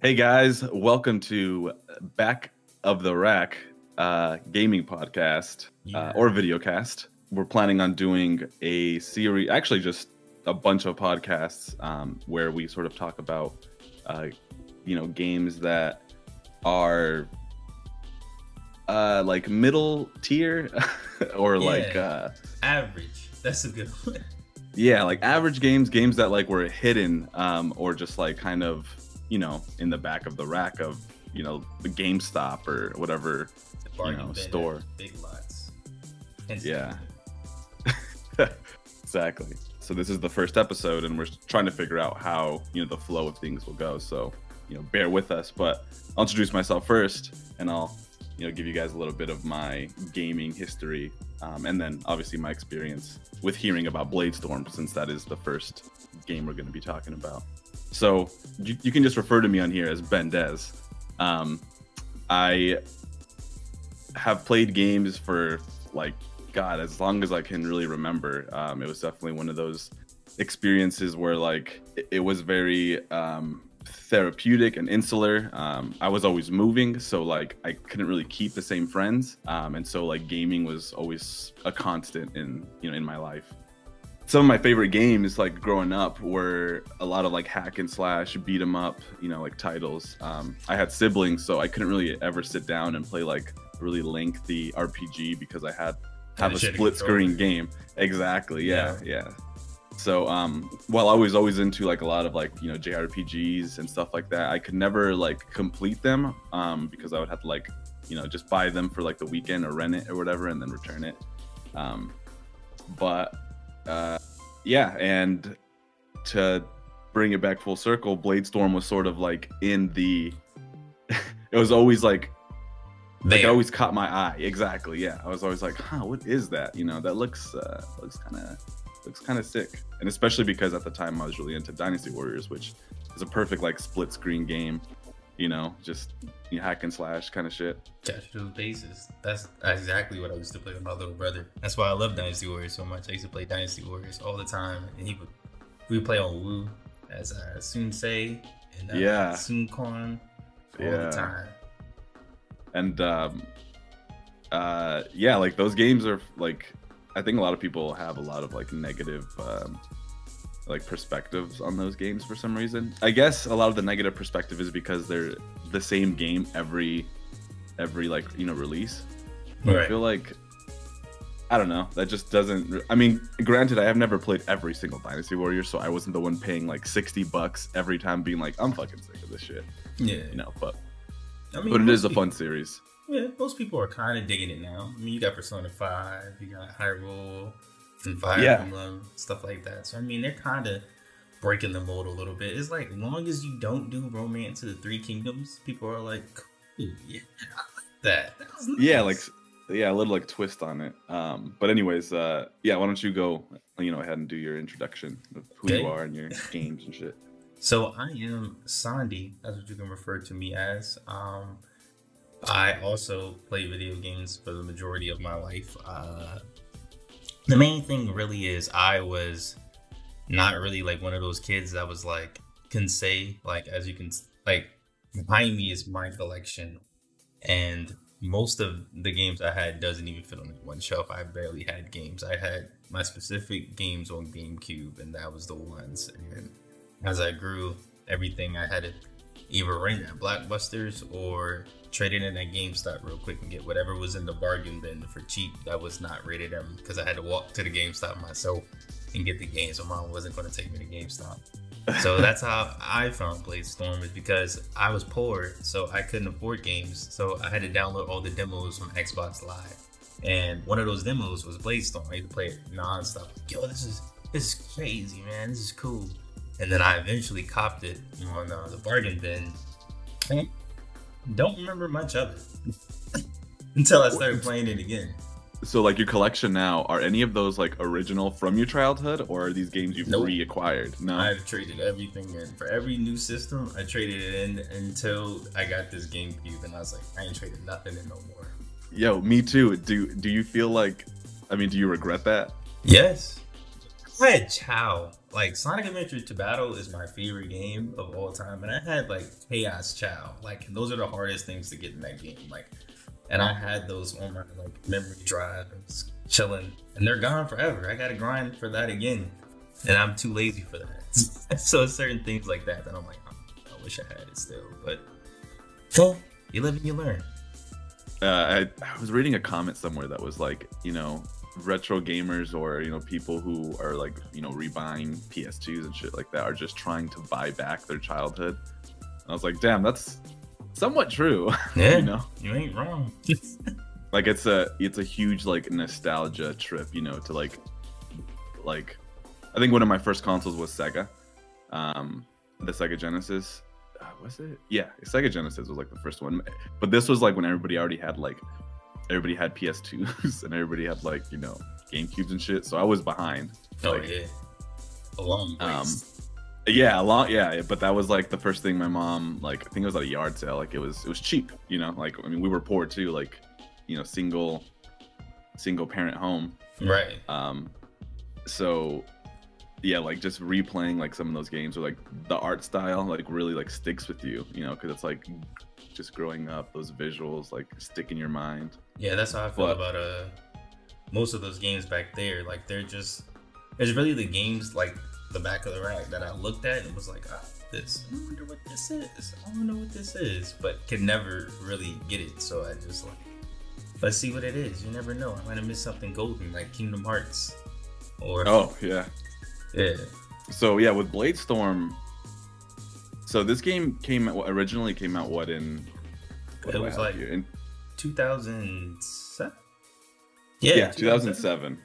Hey guys, welcome to Back of the Rack uh, gaming podcast uh, Yeah. or videocast. We're planning on doing a series, actually, just a bunch of podcasts um, where we sort of talk about, uh, you know, games that are uh, like middle tier or like uh, Average. That's a good one. yeah, like average games, games that like were hidden um, or just like kind of, you know, in the back of the rack of, you know, the GameStop or whatever. you know, store. Big lots. Yeah. exactly. So this is the first episode and we're trying to figure out how, you know, the flow of things will go. So, you know, bear with us, but I'll introduce myself first and I'll, you know, give you guys a little bit of my gaming history um, and then obviously my experience with hearing about Bladestorm since that is the first game we're going to be talking about. So you, you can just refer to me on here as Ben Dez. Um, I have played games for like God as long as I can really remember. Um, it was definitely one of those experiences where like it, it was very um, therapeutic and insular. Um, I was always moving, so like I couldn't really keep the same friends, um, and so like gaming was always a constant in you know in my life. Some of my favorite games, like growing up, were a lot of like hack and slash, beat 'em up, you know, like titles. Um, I had siblings, so I couldn't really ever sit down and play like really lengthy RPG because I had have a to share the split screen game. Exactly. Yeah, yeah. So um while I was always into like a lot of like, you know, JRPGs and stuff like that, I could never like complete them um because I would have to like, you know, just buy them for like the weekend or rent it or whatever and then return it. Um but uh yeah, and to bring it back full circle, Bladestorm was sort of like in the it was always like like always caught my eye. Exactly yeah. I was always like huh what is that? You know that looks uh looks kind of looks kind of sick. And especially because at the time i was really into dynasty warriors which is a perfect like split screen game you know just you know, hack and slash kind of shit Touch those bases. That's exactly what I used to play with my little brother. That's why I love Dynasty Warriors so much. I used to play Dynasty Warriors all the time, and he would we would play on Wu as uh, Sun Ce and uh, Yeah. Sun Quan all Yeah. the time. and um uh yeah like those games are like i think a lot of people have a lot of like negative um like perspectives on those games for some reason i guess a lot of the negative perspective is because they're the same game every every like you know release i Right. feel like i don't know that just doesn't i mean granted i have never played every single dynasty warrior so i wasn't the one paying like 60 bucks every time being like i'm fucking sick of this shit Yeah. you know but I mean, but it most a people- fun series Yeah, most people are kind of digging it now. I mean, you got Persona 5, you got Hyrule, and Fire Yeah. Emblem, stuff like that. So, I mean, they're kind of breaking the mold a little bit. It's like, long as you don't do Romance of the Three Kingdoms, people are like, cool, yeah, like that. that was yeah like yeah a little like twist on it um but anyways uh yeah why don't you go you know ahead and do your introduction of who Okay. you are and your games and shit So I am Sandy. That's what you can refer to me as. Um, I also play video games for the majority of my life. Uh, the main thing really is I was not really like one of those kids that was like can say like as you can like behind me is my collection, and most of the games I had doesn't even fit on one shelf. I barely had games. I had my specific games on GameCube, and that was the ones. And as I grew, everything I had to either rent at Blockbusters or trade it in at GameStop real quick and get whatever was in the bargain bin for cheap that was not rated M because I had to walk to the GameStop myself and get the game. So mom wasn't going to take me to GameStop. So that's how I found Bladestorm is because I was poor, so I couldn't afford games. So I had to download all the demos from Xbox Live. And one of those demos was Bladestorm. I used to play it nonstop. Yo, this is this is crazy, man. This is cool. And then I eventually copped it on uh, the bargain bin. Don't remember much of it until I started playing it again. so like your collection now are any of those like original from your childhood or are these games you've Nope. reacquired no I've traded everything in. For every new system, I traded it in until I got this GameCube, and I was like, I ain't traded nothing in no more. yo me too do do you feel like i mean do you regret that Yes. I had Chao. Like Sonic Adventure 2 Battle is my favorite game of all time, and I had like Chaos Chao. Like those are the hardest things to get in that game. Like, and I had those on my like memory drive chilling, and they're gone forever. I gotta grind for that again, and I'm too lazy for that. so certain things like that that I'm like, oh, I wish I had it still, but well, you live and you learn. Uh, I, I was reading a comment somewhere that was like, you know, retro gamers or you know people who are like you know rebuying PS2s and shit like that are just trying to buy back their childhood. And I was like, damn, that's somewhat true. Yeah, you know, you ain't wrong. like it's a it's a huge like nostalgia trip, you know, to like like I think one of my first consoles was Sega, um, the Sega Genesis. Uh, was it? Yeah, Sega Genesis was like the first one, but this was like when everybody already had like everybody had PS2s and everybody had like you know GameCubes and shit. So I was behind. Oh like, yeah, a long um, yeah, a long yeah, but that was like the first thing my mom like. I think it was at a yard sale. Like it was it was cheap, you know. Like I mean, we were poor too. Like you know, single single parent home. Right. Um, so yeah, like just replaying like some of those games or like the art style like really like sticks with you, you know, because it's like just growing up, those visuals like stick in your mind. Yeah, that's how I feel but, about uh most of those games back there. Like they're just it's really the games like the back of the rack that I looked at and was like, ah, this I wonder what this is. I don't know what this is, but can never really get it. So I just like let's see what it is. You never know. I might have missed something golden like Kingdom Hearts. Or Oh yeah. Yeah. So yeah, with Blade Storm, so this game came originally came out what in? What it was like in 2007. Yeah, yeah 2007.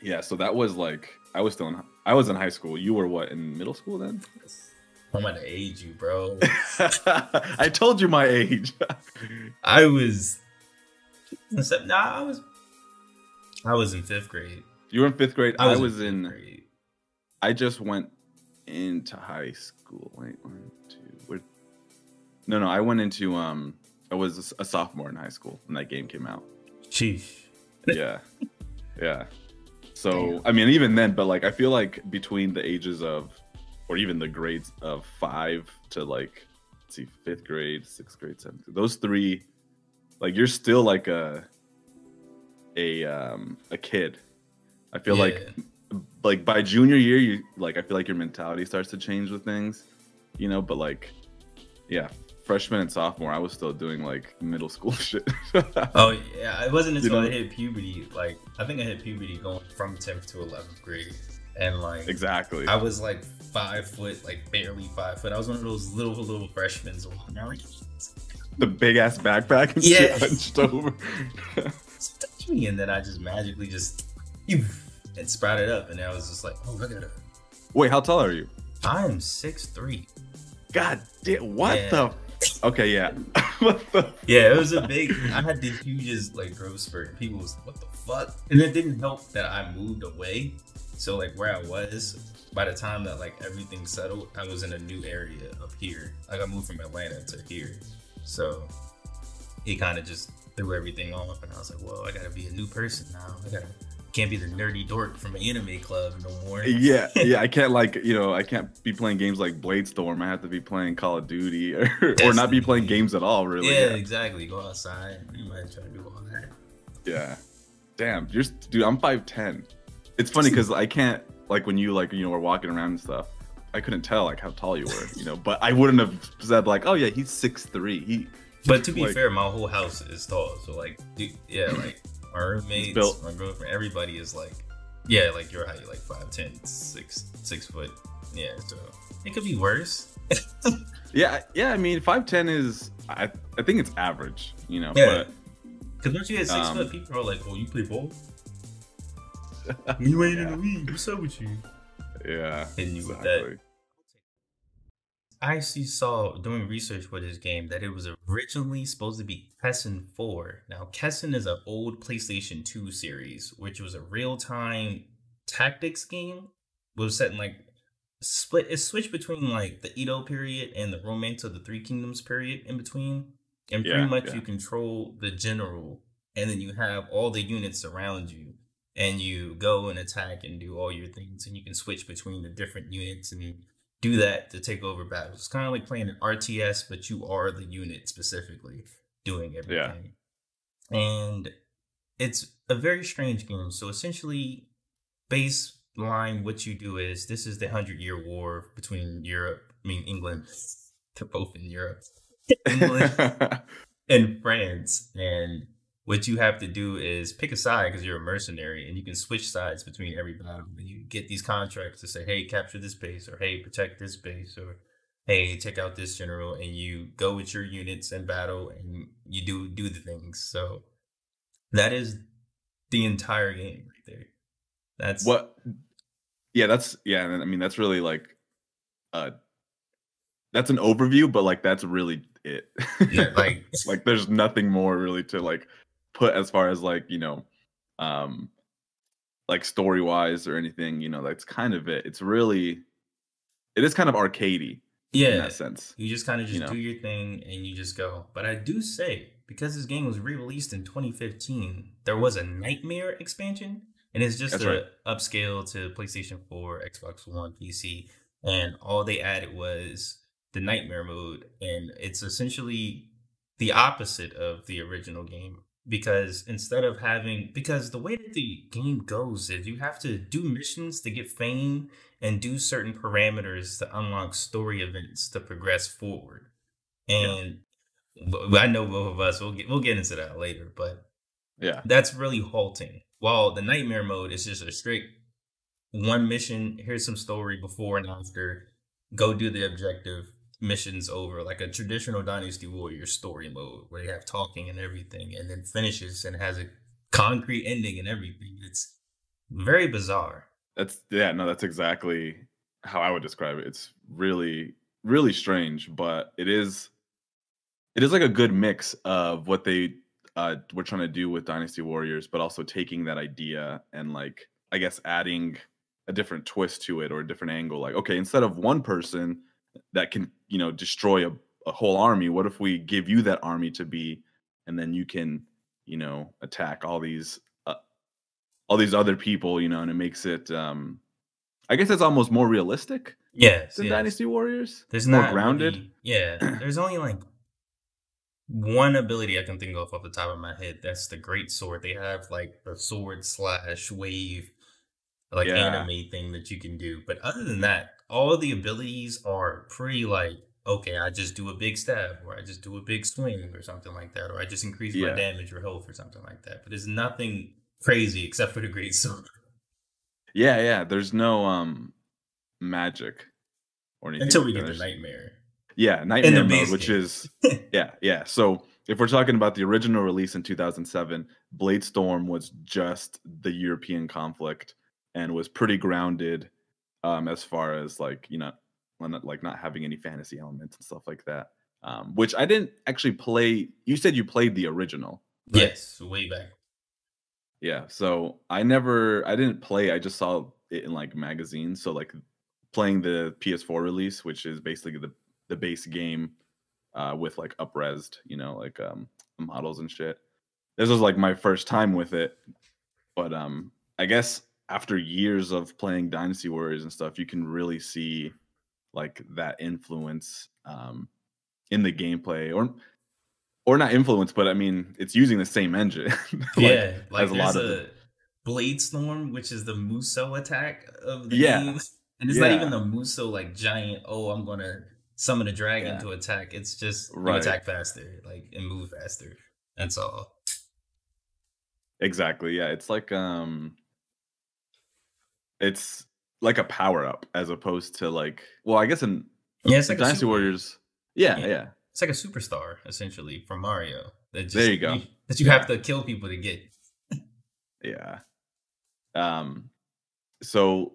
Yeah, so that was like I was still in I was in high school. You were what in middle school then? I'm gonna age you, bro. I told you my age. I was. Nah, I was. I was in fifth grade. You were in fifth grade. I was, I was in. Grade. I just went into high school. Wait, one, two. Where... No, no. I went into um. I was a sophomore in high school when that game came out. Sheesh. yeah, yeah. So Damn. I mean, even then, but like, I feel like between the ages of, or even the grades of five to like, let's see, fifth grade, sixth grade, seventh, those three, like, you're still like a, a um, a kid. I feel yeah. like like by junior year you like i feel like your mentality starts to change with things you know but like yeah freshman and sophomore i was still doing like middle school shit. Oh yeah it wasn't until you know? i hit puberty like i think i hit puberty going from 10th to 11th grade and like exactly. I was like five foot like barely five foot. I was one of those little little freshmen. So now like the big ass backpack and yeah. shit hunched over. Touch me and then i just magically just and sprouted up, and I was just like, oh, look at her. Wait, how tall are you? I'm six three. God damn! What yeah. the? Okay, yeah. what the? Yeah, it was a big. I had the hugest like growth spurt. People was what the fuck, and it didn't help that I moved away. So like where I was, by the time that like everything settled, I was in a new area up here. Like I moved from Atlanta to here, so it kind of just threw everything off, and I was like, "Whoa, I gotta be a new person now. I gotta can't be the nerdy dork from an anime club no more. Yeah, yeah, I can't like you know I can't be playing games like Blade Storm. I have to be playing Call of Duty or, or not be playing games at all. Really. Yeah, yeah. exactly. Go outside. You might try to do all that. Yeah. Damn, you're dude. I'm five ten. It's funny because I can't like when you like you know were walking around and stuff. I couldn't tell like how tall you were, you know. But I wouldn't have said like, oh yeah, he's six three. He. But to be like, fair, my whole house is tall, so like, dude, yeah, like my roommates, my girlfriend, everybody is like, yeah, like your height, like 5'10", 6, 6 foot. Yeah, so it could be worse. yeah, yeah. I mean, five ten is, I, I think it's average. You know, yeah. Because once you hit six um, foot, people are like, "Oh, you play ball? you ain't yeah. in the league. What's up with you?" Yeah, hitting you exactly. with that. I actually saw doing research for this game that it was originally supposed to be Kessen 4. Now, Kessen is an old PlayStation 2 series, which was a real time tactics game. It was set in like split it switched between like the Edo period and the Romance of the Three Kingdoms period in between. And pretty yeah, much yeah. you control the general and then you have all the units around you. and you go and attack and do all your things, and you can switch between the different units and do that to take over battles. It's kind of like playing an RTS, but you are the unit specifically doing everything. Yeah. And it's a very strange game. So essentially, baseline, what you do is this is the Hundred Year War between Europe, I mean England. They're both in Europe, England and France, and what you have to do is pick a side because you're a mercenary and you can switch sides between every battle. And you get these contracts to say hey capture this base or hey protect this base or hey take out this general and you go with your units in battle and you do do the things. So that is the entire game right there. That's what yeah that's yeah i mean that's really like uh that's an overview but like that's really it. Yeah like like there's nothing more really to like put as far as like you know um like story wise or anything you know that's kind of it it's really it is kind of arcadey yeah in that sense you just kind of just you know? do your thing and you just go but i do say because this game was re-released in 2015 there was a nightmare expansion and it's just that's a right. upscale to playstation 4 xbox one pc and all they added was the nightmare mode and it's essentially the opposite of the original game because instead of having because the way that the game goes is you have to do missions to get fame and do certain parameters to unlock story events to progress forward. And yeah. i know both of us we'll get we'll get into that later but yeah. that's really halting. While the nightmare mode is just a straight one mission here's some story before and after go do the objective missions over, like a traditional Dynasty Warrior story mode where they have talking and everything, and then finishes and has a concrete ending and everything. It's very bizarre. That's yeah, no, that's exactly how I would describe it. It's really, really strange, but it is it is like a good mix of what they uh were trying to do with Dynasty Warriors, but also taking that idea and like I guess adding a different twist to it or a different angle. Like, okay, instead of one person that can you know destroy a, a whole army. What if we give you that army to be and then you can you know attack all these uh, all these other people you know and it makes it um i guess it's almost more realistic yes than yes. dynasty warriors? There's more grounded? really, yeah there's only like one ability i can think of off the top of my head. That's the great sword. They have like the sword slash wave like yeah. anime thing that you can do. But other than that all the abilities are pretty like okay, I just do a big stab or I just do a big swing or something like that, or I just increase yeah. my damage or health or something like that. But there's nothing crazy except for the great sword. Yeah, yeah. There's no um magic or anything. Until we get the nightmare. Yeah, nightmare mode, which is yeah, yeah. So if we're talking about the original release in 2007, Blade Storm was just the European conflict and was pretty grounded um, as far as like you know, like not having any fantasy elements and stuff like that. Um, which I didn't actually play. You said you played the original. Right? Yes, way back. Yeah, so I never, I didn't play. I just saw it in like magazines. So like playing the PS4 release, which is basically the the base game uh, with like upresed, you know, like um, models and shit. This was like my first time with it, but um, I guess after years of playing Dynasty Warriors and stuff, you can really see like that influence um, in the gameplay, or or not influence, but I mean it's using the same engine. like, yeah, like there's a lot of a Blade Storm, which is the Muso attack of the yeah. game, and it's yeah. not even the Muso like giant. Oh, I'm gonna summon a dragon yeah. to attack. It's just right. attack faster, like and move faster. That's all. Exactly. Yeah, it's like um it's like a power up as opposed to like well, I guess in yeah, it's like Dynasty super, Warriors. Yeah, yeah, yeah, It's like a superstar essentially from Mario. That just, there you go. You, that you have to kill people to get. yeah. Um. So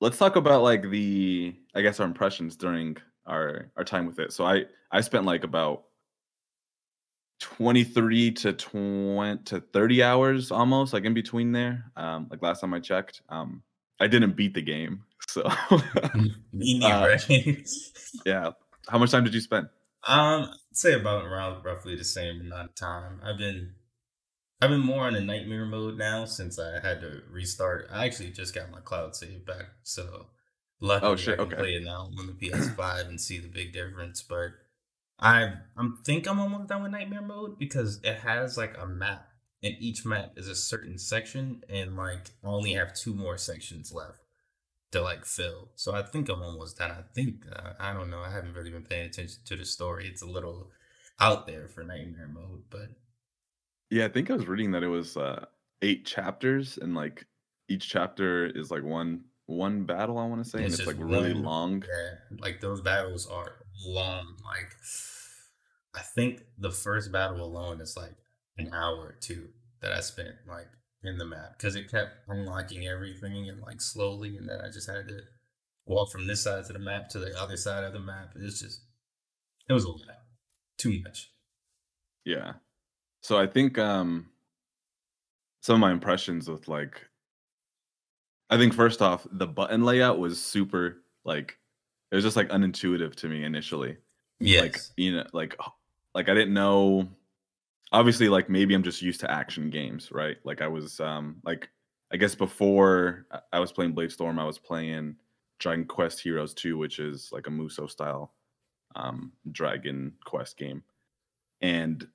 let's talk about like the I guess our impressions during our our time with it. So I I spent like about 23 to 20 to 30 hours almost like in between there um like last time i checked um I didn't beat the game, so me neither. Uh, yeah. How much time did you spend? Um, I'd say about around roughly the same amount of time. I've been I've been more on a nightmare mode now since I had to restart. I actually just got my cloud save back, so luckily Oh shit. I can Okay. play it now on the PS5 and see the big difference. But I I'm think I'm almost done with nightmare mode because it has like a map, and each map is a certain section, and like I only have two more sections left to like fill. So I think I'm almost done. I think uh, I don't know. I haven't really been paying attention to the story. It's a little out there for nightmare mode, but Yeah, I think I was reading that it was uh eight chapters and like each chapter is like one one battle, I want to say, and It's it's just like really long. Yeah, like those battles are long. Like I think the first battle alone is like an hour or two that I spent like in the map because it kept unlocking everything and like slowly, and then I just had to walk from this side to the map to the other side of the map. It's just it was a lot, too much. Yeah. So I think um some of my impressions with like I think first off, the button layout was super like it was just like unintuitive to me initially. Yes, Like, you know, like like I didn't know obviously like maybe I'm just used to action games, right? Like I was um like I guess before I- was playing Blade Storm, I was playing Dragon Quest Heroes 2, which is like a Muso style um Dragon Quest game. And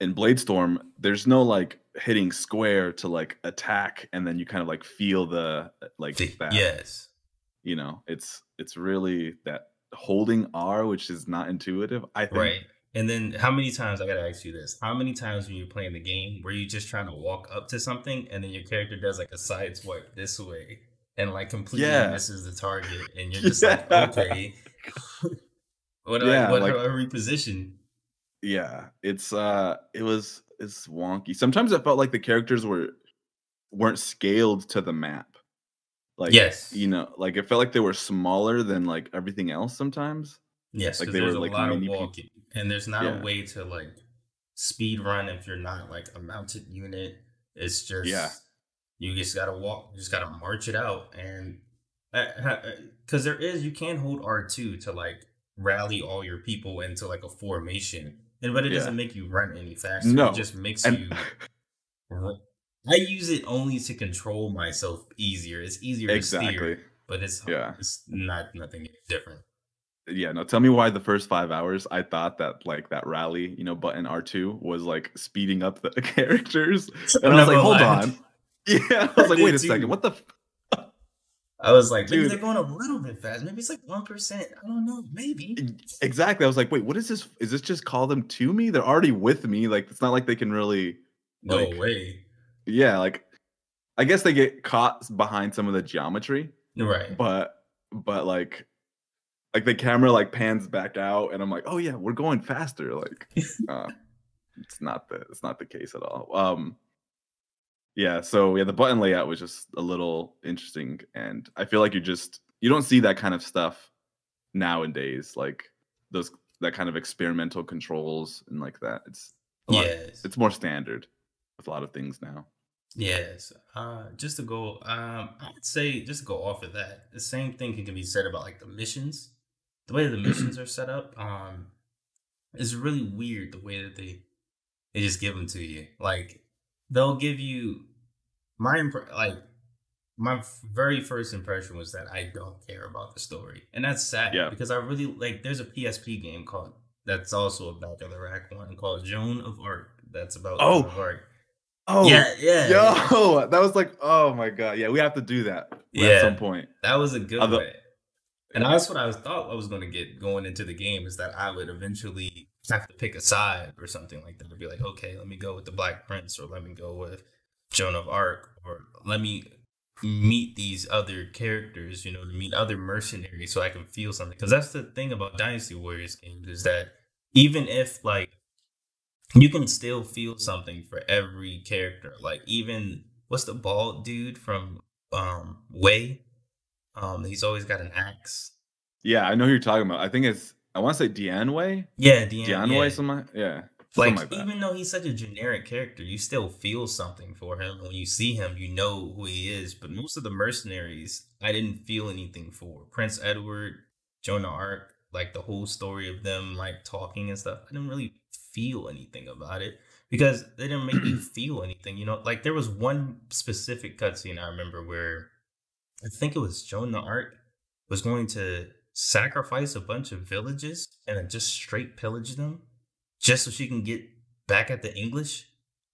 in Blade Storm, there's no like hitting square to like attack and then you kind of like feel the like that yes, you know, it's it's really that holding R which is not intuitive. I think right. And then how many times I gotta ask you this? How many times when you're playing the game were you just trying to walk up to something and then your character does like a side swipe this way and like completely Yeah. misses the target and you're just like, okay. what do I Yeah, what like- I reposition? yeah it's uh it was it's wonky sometimes it felt like the characters were weren't scaled to the map like yes. you know like it felt like they were smaller than like everything else sometimes Yes, like because they there's were, a like, lot of walking, and there's not Yeah. a way to like speed run if you're not like a mounted unit. It's just Yeah. you just gotta walk, you just gotta march it out, and eh, eh, eh, because there is you can hold R two to like rally all your people into like a formation, and but it Yeah. doesn't make you run any faster. No, it just makes and you. I use it only to control myself easier. It's easier to exactly steer, but it's Yeah. it's not nothing different. Yeah no tell me why the first five hours i thought that like that rally you know button r2 was like speeding up the characters and i was like hold on yeah i was like wait a second what the f- I was like, maybe Dude. they're going a little bit fast. Maybe it's like one percent. I don't know. Maybe. exactly i was like wait what is this is this just call them to me they're already with me like it's not like they can really No Like- way. yeah like i guess they get caught behind some of the geometry Right. but but like like the camera like pans back out and i'm like oh yeah we're going faster like uh, it's not the it's not the case at all um yeah so yeah the button layout was just a little interesting and i feel like you just you don't see that kind of stuff nowadays like those that kind of experimental controls and like that it's lot- yes. it's more standard with a lot of things now Yes. Uh, just to go, um, I'd say just to go off of that, the same thing can be said about like the missions. The way the missions are set up, um, is really weird. The way that they they just give them to you, like they'll give you my impre- like my very first impression was that I don't care about the story, and that's sad Yeah. because I really like. There's a PSP game called that's also a back of the rack one called Joan of Arc. That's about Oh, Joan of Arc. oh yeah, yeah, yeah. Yo, that was like, oh my god, yeah, we have to do that yeah. at some point. That was a good Although- way. And that's what I thought I was going to get going into the game is that I would eventually have to pick a side or something like that to be like, okay, let me go with the Black Prince or let me go with Joan of Arc or let me meet these other characters, you know, to meet other mercenaries so I can feel something. Because that's the thing about Dynasty Warriors games is that even if like you can still feel something for every character. Like even what's the bald dude from um Wei? Um, he's always got an axe. Yeah, I know who you're talking about. I think it's I want to say Dian Wei. Yeah, Dian. Dian yeah. Wei, something. Yeah, like, like even though he's such a generic character, you still feel something for him. When you see him, you know who he is. But most of the mercenaries, I didn't feel anything for. Prince Edward, Joan of Arc, like the whole story of them like talking and stuff. I didn't really feel anything about it. because they didn't make me feel anything. You know, like there was one specific cutscene I remember where I think it was Joan of Arc was going to sacrifice a bunch of villages and then just straight pillage them just so she can get back at the English.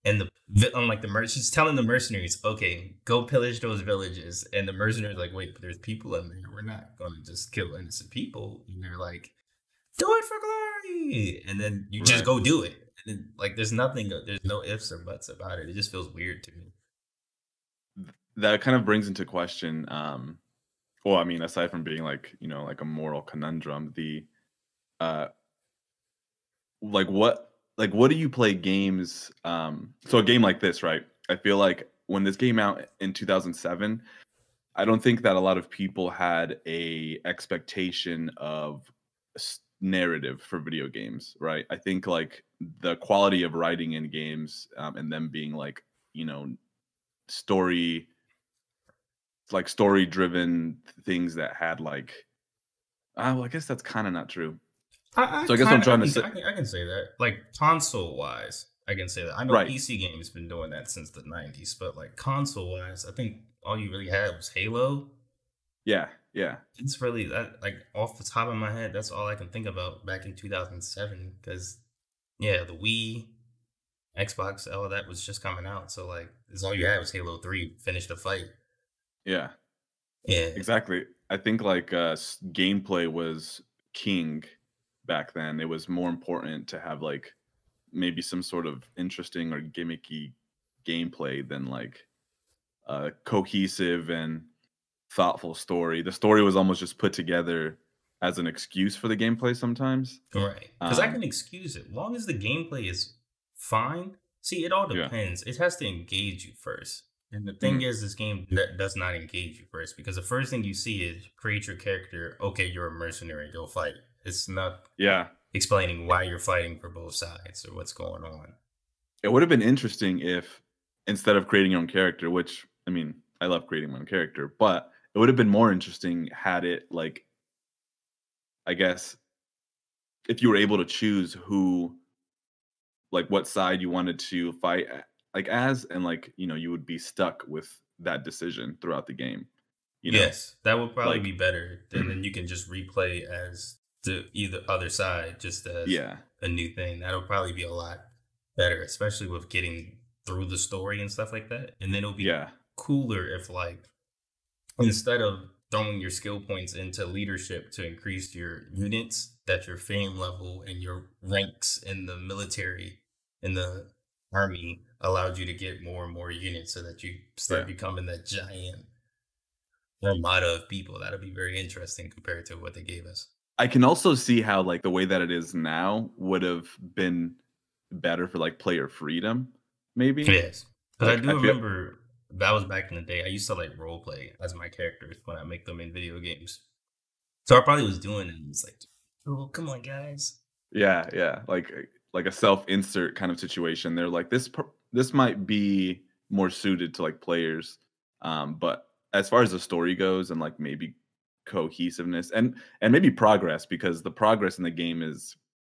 And the unlike the merc, she's telling the mercenaries, "Okay, go pillage those villages." And the mercenaries like, "Wait, but there's people in there. We're not going to just kill innocent people." And they're like, "Do it for glory!" And then you just Right. go do it. And then, like, there's nothing. There's no ifs or buts about it. It just feels weird to me. That kind of brings into question um well i mean aside from being like you know like a moral conundrum the uh like what like what do you play games um so a game like this right? I feel like when this came out in 2007 i don't think that a lot of people had a expectation of narrative for video games right? I think like the quality of writing in games um, and them being like you know story like story driven things that had like uh, well, I guess that's kind of not true. I, So I guess I'm trying to say- can, I can, I can say that. Like console wise, I can say that. I know Right. PC games been doing that since the '90s, but like console wise, I think all you really had was Halo. Yeah, yeah, It's really that like off the top of my head, that's all I can think about back in 2007. Because yeah, the Wii, Xbox, all of that was just coming out. So like, it's all you had was Halo Three. Finish the fight. Yeah, Yeah, exactly. I think like uh, gameplay was king back then. It was more important to have like maybe some sort of interesting or gimmicky gameplay than like a cohesive and thoughtful story. The story was almost just put together as an excuse for the gameplay sometimes. Right. Because I Um, can excuse it. Long as the gameplay is fine. See, it all Yeah. depends. It has to engage you first. And the thing Mhm. is, this game that does not engage you first because the first thing you see is create your character. Okay, you're a mercenary. Go fight. It's not Yeah, explaining why you're fighting for both sides or what's going on. It would have been interesting if instead of creating your own character, which I mean, I love creating my own character, but it would have been more interesting had it like I guess if you were able to choose who like what side you wanted to fight like as and like, you know, you would be stuck with that decision throughout the game. You know? yes, that would probably like- be better. And then you can just replay as the either other side, just as Yeah. a new thing. That'll probably be a lot better, especially with getting through the story and stuff like that. And then it'll be Yeah. cooler if like instead of throwing your skill points into leadership to increase your units, that your fame level and your ranks in the military in the army allowed you to get more and more units so that you start Yeah. becoming that giant armada of people. That'll be very interesting compared to what they gave us. I can also see how like the way that it is now would have been better for like player freedom, maybe. Yes. Because Like, I do I feel- remember that was back in the day. I used to like role play as my characters when I make them in video games. So I probably was doing it and it's like, oh, come on, guys. Yeah, yeah, like like a self-insert kind of situation. They're like this per- this might be more suited to like players, um, but as far as the story goes and like maybe cohesiveness and and maybe progress because the progress in the game is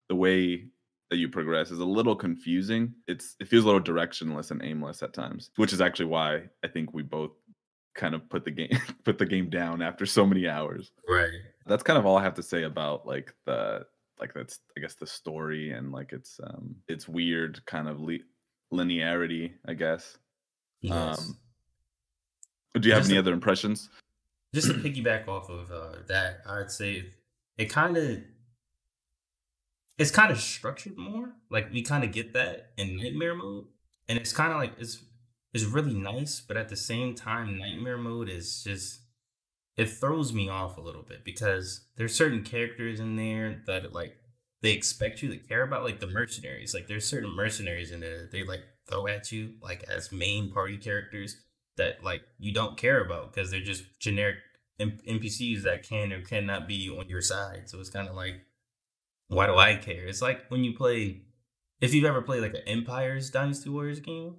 the way that you progress is a little confusing. It's it feels a little directionless and aimless at times, which is actually why I think we both kind of put the game put the game down after so many hours Right. that's kind of all I have to say about like the like that's I guess the story and like it's um it's weird kind of li- linearity I guess. Yes. Um, Do you have Just any other impressions? Just to piggyback off of uh, that, I'd say it kind of it's kind of structured more. Like we kind of get that in nightmare mode, and it's kind of like it's it's really nice, but at the same time, nightmare mode is just it throws me off a little bit because there's certain characters in there that like they expect you to care about, like the mercenaries. Like there's certain mercenaries in there that they like throw at you like as main party characters that like you don't care about because they're just generic NPCs that can or cannot be on your side. So it's kind of like, why do I care? It's like when you play, if you've ever played like an Empires Dynasty Warriors game,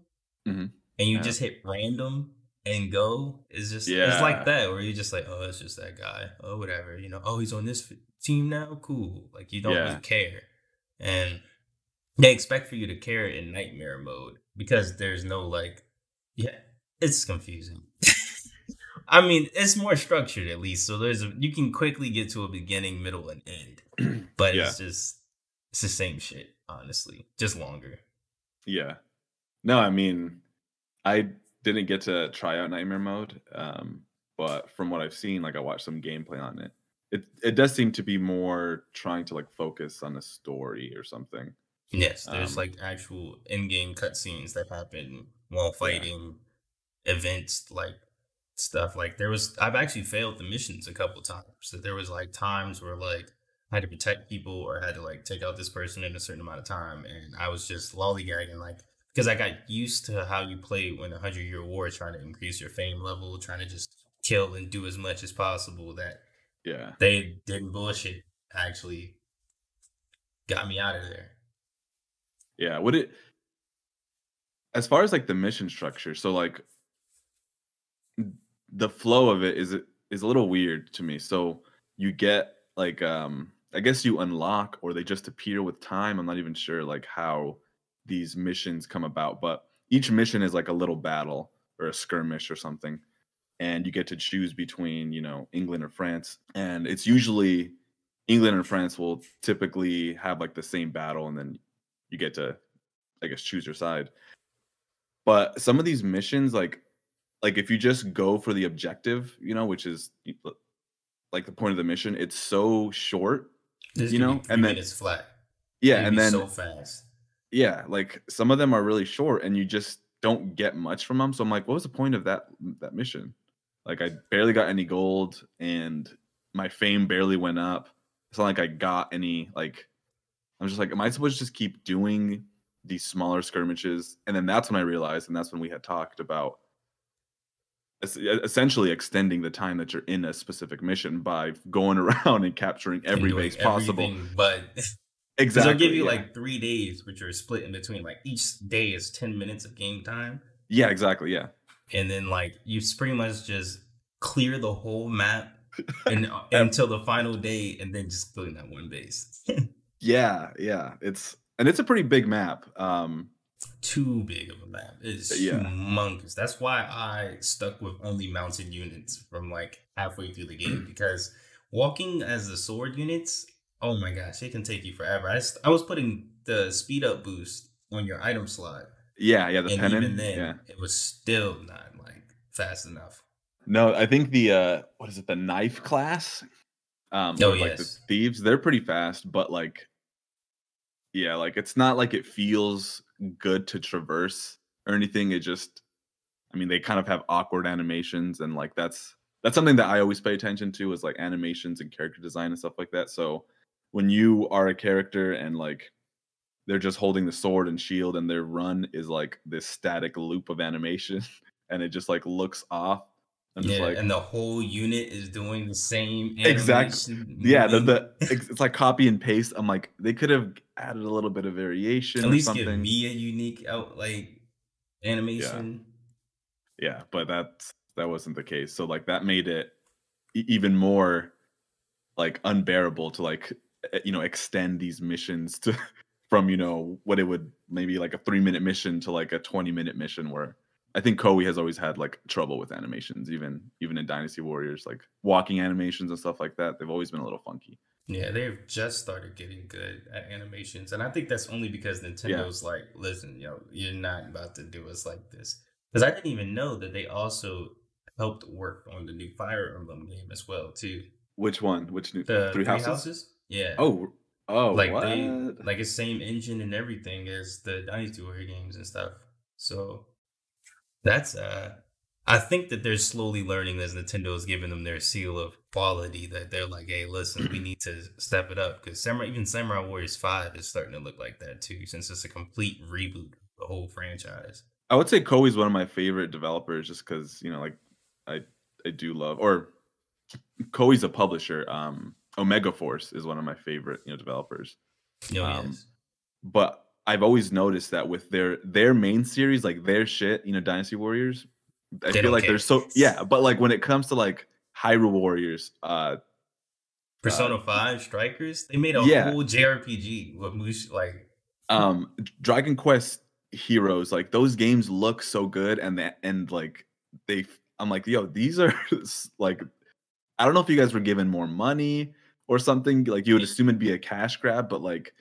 Mhm. and you Yeah. just hit random and go, is just it's like that where you're just like, oh, it's just that guy, oh whatever, you know, oh he's on this f- team now, cool. Like you don't Yeah. really care, and they expect for you to care in nightmare mode because there's no like yeah it's confusing i mean it's more structured at least so there's a, you can quickly get to a beginning middle and end but Yeah. it's just it's the same shit honestly just longer Yeah. No, I mean, I didn't get to try out Nightmare Mode, um, but from what I've seen, like I watched some gameplay on it. It it does seem to be more trying to like focus on a story or something. yes there's Um, like actual in-game cutscenes that happen while fighting events like stuff like there was i've actually failed the missions a couple times so there was like times where like I had to protect people or I had to like take out this person in a certain amount of time and I was just lollygagging like because I got used to how you play when a hundred year war trying to increase your fame level, trying to just kill and do as much as possible that Yeah. they didn't bullshit actually got me out of there. Yeah. Would it as far as like the mission structure, so like the flow of it is is a little weird to me. So you get like um I guess you unlock or they just appear with time. I'm not even sure like how these missions come about, but each mission is like a little battle or a skirmish or something. And you get to choose between, you know, England or France. And it's usually England and France will typically have like the same battle and then you get to I guess choose your side. But some of these missions like like if you just go for the objective, you know, which is like the point of the mission, it's so short. This You be know, three and then- it's flat. Yeah, It'd and be then so fast. Yeah, like some of them are really short and you just don't get much from them. So I'm like, what was the point of that mm, that mission? Like I barely got any gold and my fame barely went up. It's not like I got any like I'm just like, am I supposed to just keep doing these smaller skirmishes? And then that's when I realized, and that's when we had talked about essentially extending the time that you're in a specific mission by going around and capturing every base possible. But Exactly. they'll give you yeah. like three days, which are split in between. Like each day is ten minutes of game time, yeah, exactly. Yeah. and then like you pretty much just clear the whole map and until the final day, and then just in that one base. Yeah, yeah. It's and it's a pretty big map. Um Too big of a map. It's Yeah. humongous. That's why I stuck with only mounted units from like halfway through the game because walking as the sword units, oh my gosh, it can take you forever. I, st- I was putting the speed up boost on your item slot, yeah, yeah, the and pennant. even then, yeah. it was still not like fast enough. No, I think the uh what is it, the knife class? Um Oh, like the yes. thieves, they're pretty fast, but like yeah, like it's not like it feels good to traverse or anything. It just I mean, they kind of have awkward animations and like that's that's something that I always pay attention to is like animations and character design and stuff like that. So when you are a character and like they're just holding the sword and shield and their run is like this static loop of animation and it just like looks off. I'm yeah, like and the whole unit is doing the same. Exact- animation yeah, the, the it's, like copy and paste. I'm like they could have added a little bit of variation at least give me a unique out like animation. yeah, yeah but that's that wasn't the case. So like that made it even more like unbearable to like Eh, you know extend these missions to from you know what it would maybe like a three minute mission to like a 20 minute mission where I think Koei has always had like trouble with animations, even even in Dynasty Warriors, like walking animations and stuff like that. They've always been a little funky. Yeah, they've just started getting good at animations, and I think that's only because Nintendo's like, listen, yo, you're not about to do us like this. Because I didn't even know that they also helped work on the new Fire Emblem game as well, too. Which one? Which new The Three Three, Houses? houses? Yeah. Oh, oh, like what? they like it's same engine and everything as the Dynasty Warrior games and stuff. So that's uh I think that they're slowly learning as Nintendo is giving them their seal of quality that they're like, hey, listen, we need to step it up because Samurai, even Samurai Warriors Five is starting to look like that too, since it's a complete reboot of the whole franchise. I would say Koei's one of my favorite developers, just because you know, like I I do love or Koei's a publisher. Um, Omega Force is one of my favorite you know developers. No, Um, yes. But I've always noticed that with their their main series, like their shit, you know, Dynasty Warriors, I They feel like care. they're so yeah. But like when it comes to like Hyrule Warriors, uh, Persona Five Strikers, they made a yeah. whole JRPG with Mush like um Dragon Quest Heroes, like those games look so good and that and like they I'm like, yo, these are like I don't know if you guys were given more money or something. Like you would assume it'd be a cash grab, but like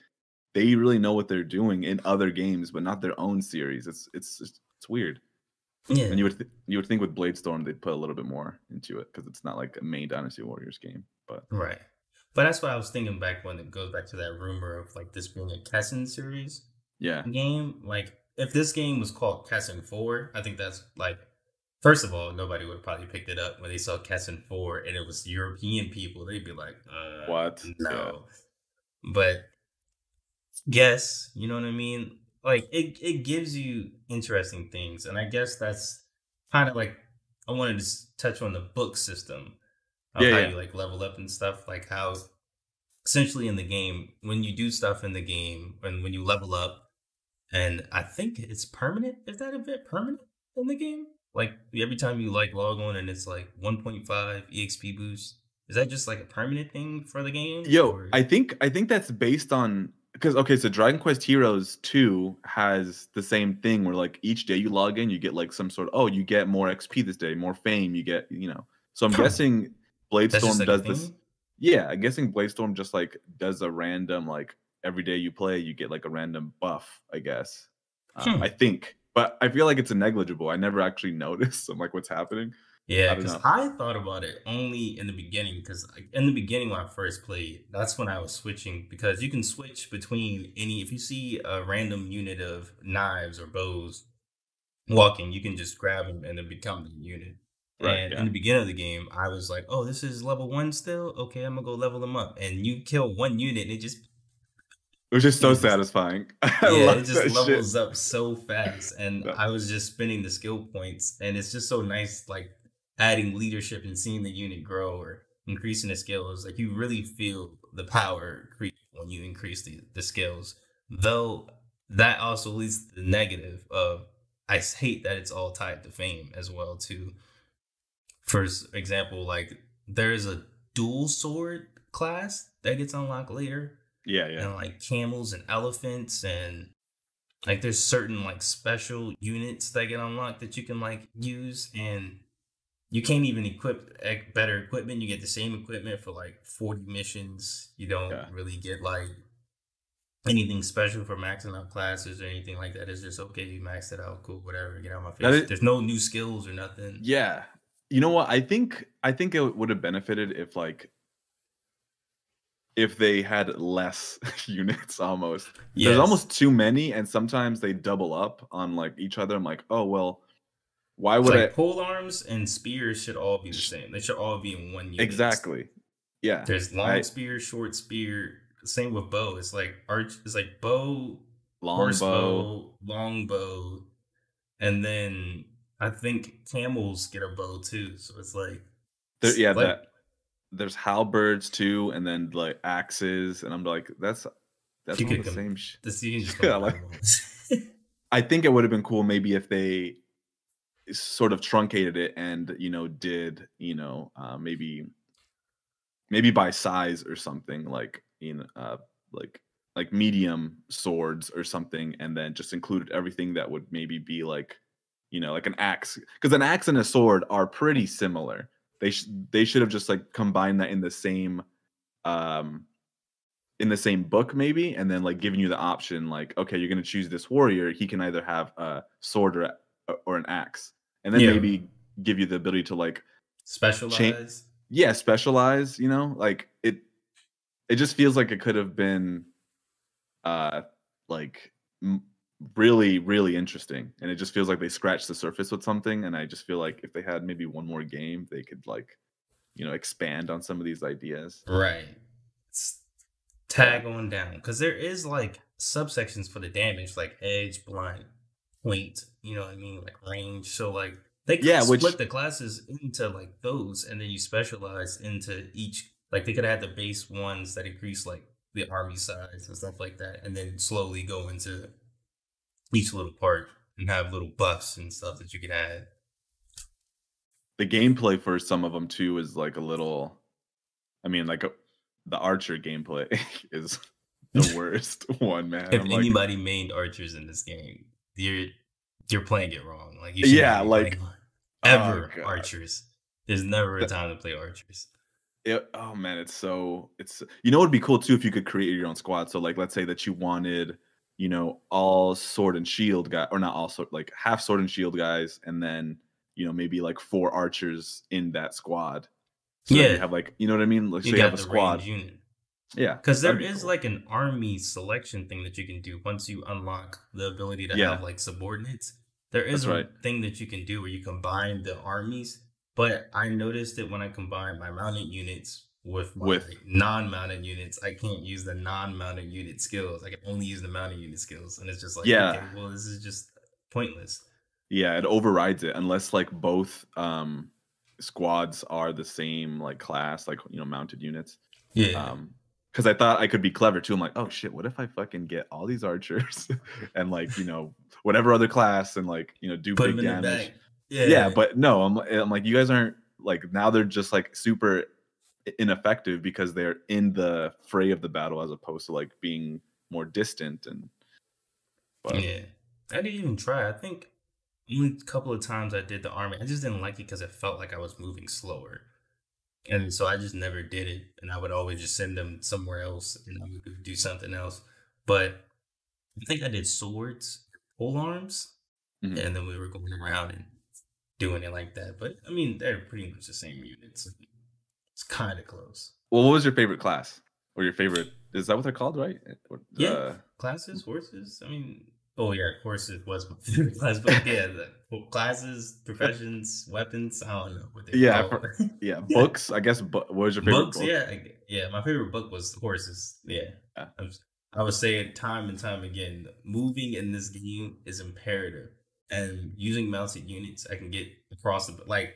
they really know what they're doing in other games, but not their own series. It's it's it's weird. Yeah. And you would th- you would think with Bladestorm they'd put a little bit more into it because it's not like a main Dynasty Warriors game. But right. But that's what I was thinking back when it goes back to that rumor of like this being a Kessen series yeah, game. Like if this game was called Kessen Four, I think that's like first of all, nobody would have probably picked it up when they saw Kessen Four and it was European people. They'd be like, uh, what? No. But guess, you know what I mean? Like it it gives you interesting things. And I guess that's kind of like I wanted to touch on the book system of Yeah, how yeah. you like level up and stuff, like how essentially in the game, when you do stuff in the game and when you level up, and I think it's permanent. Is that event permanent in the game? Like every time you like log on and it's like 1.5 EXP boost. Is that just like a permanent thing for the game? Yo, or- I think I think that's based on because okay, so Dragon Quest Heroes 2 has the same thing where like each day you log in, you get like some sort of oh, you get more XP this day, more fame, you get, you know. So I'm guessing Bladestorm like does this. Yeah, I'm guessing Bladestorm just like does a random like every day you play, you get like a random buff, I guess. Um, Hmm. I think. But I feel like it's a negligible. I never actually noticed. I'm like, what's happening? Yeah, because know. I, thought about it only in the beginning. Because in the beginning when I first played, that's when I was switching. Because you can switch between any. If you see a random unit of knives or bows walking, you can just grab them and then become the unit. Right, and yeah. in the beginning of the game, I was like, "Oh, this is level one still. Okay, I'm gonna go level them up." And you kill one unit, and it just It was just so satisfying. I yeah, it just that shit. levels up so fast, and. I was just spinning the skill points, and it's just so nice, like adding leadership and seeing the unit grow or increasing the skills. Like you really feel the power creep when you increase the the skills. Though that also leads to the negative of I hate that it's all tied to fame as well too. For example, like there's a dual sword class that gets unlocked later Yeah, yeah. and like camels and elephants and like there's certain like special units that get unlocked that you can like use and you can't even equip better equipment you get the same equipment for like 40 missions you don't Yeah. really get like anything special for maxing out classes or anything like that it's just okay you maxed it out cool whatever get out of my face is- there's no new skills or nothing Yeah. You know what? I think I think it would have benefited if like if they had less units almost. There's almost too many and sometimes they double up on like each other. I'm like, "Oh, well, why would like I pole arms and spears should all be the same they should all be in one unit Exactly. Yeah. There's long I- spear, short spear. Same with bow. It's like arch. It's like bow, Long horse bow. bow, long bow, and then I think camels get a bow too. So it's like, There, yeah, like- that there's halberds too and then like axes and I'm like, that's that's all the same sh- this you just Yeah, like- like, I think it would have been cool maybe if they sort of truncated it and you know did you know uh, maybe maybe by size or something like you know uh, like like medium swords or something and then just included everything that would maybe be like you know like an axe because an axe and a sword are pretty similar they sh- they should have just like combined that in the same um in the same book maybe and then like giving you the option like okay you're going to choose this warrior he can either have a sword or a, or an axe and then Yeah. maybe give you the ability to like specialize. yeah specialize you know like it it just feels like it could have been uh like m- really really interesting and it just feels like they scratched the surface with something and i just feel like if they had maybe one more game they could like you know expand on some of these ideas Right. S- Tag on down because there is like subsections for the damage, like edge, blind point. You know what I mean, like range. So like they could Yeah, split which- the classes into like those, and then you specialize into each. Like they could have the base ones that increase like the army size and stuff like that, and then slowly go into each little part and have little buffs and stuff that you can add. the gameplay for some of them too is like a little i mean like a, the archer gameplay is the worst one, man. if I'm like, anybody mained archers in this game, you're you're playing it wrong. Like you Yeah, like- oh, ever archers. There's never a time to play archers. It, oh man, it's so it's you know it'd be cool too if you could create your own squad. So like let's say that you wanted, you know, all sword and shield guy or not all sword like half sword and shield guys, and then you know maybe like four archers in that squad. So Yeah. you have like you know what I mean. Like so You you have a the squad. unit. Yeah, Because there is cool. like an army selection thing that you can do once you unlock the ability to Yeah. have like subordinates. There is That's a right. thing that you can do where you combine the armies. But I noticed that when I combine my mounted units with With- non-mounted units, I can't use the non-mounted unit skills. I can only use the mounted unit skills, and it's just like, Yeah. okay, well, this is just pointless. Yeah, it overrides it unless like both um squads are the same like class, like you know, mounted units. Yeah, Um because I thought I could be clever too. I'm like, oh shit, what if I fucking get all these archers and like, you know, whatever other class and like, you know, do put big damage. back. Yeah, Yeah. but no, I'm I'm like, you guys aren't like now they're just like super ineffective because they're in the fray of the battle as opposed to like being more distant and but Yeah, I didn't even try. I think only a couple of times I did the army. I just didn't like it because it felt like I was moving slower, and so I just never did it. And I would always just send them somewhere else, and I would do something else. But I think I did swords, pole arms, Mhm. and then we were going around and doing it like that. But I mean, they're pretty much the same units. It's kind of close. well, what was your favorite class? Or your favorite is that what they're called, right? Or, Yeah. uh, Classes, horses. I mean, oh yeah, horses was my favorite class, but yeah, the well, classes, professions, weapons. I don't know what they Yeah, called. yeah, books. I guess bu- what was your favorite books. book? Yeah, I- yeah. My favorite book was horses. Yeah, Yeah. I, was, I would say it time and time again. Moving in this game is imperative, and using mounted units, I can get across the like.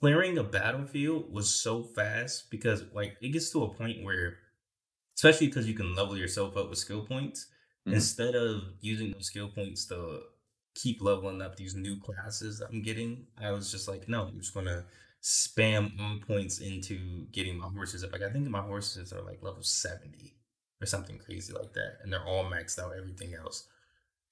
Clearing a battlefield was so fast because like it gets to a point where, especially because you can level yourself up with skill points Mhm. instead of using those skill points to keep leveling up these new classes that I'm getting, I was just like, no, I'm just gonna spam points into getting my horses up. Like I think my horses are like level 70 or something crazy like that. And they're all maxed out everything else.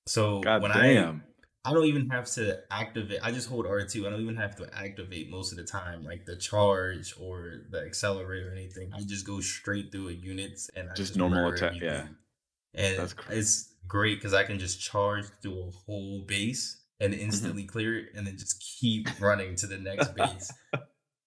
So God when damn. I I don't even have to activate I just hold R2. I don't even have to activate most of the time, like the charge or the accelerator or anything. I just go straight through a units and I Just just, normal attack, yeah. And That's cr- it's great because I can just charge through a whole base and Mm-hmm. instantly clear it and then just keep running to the next base.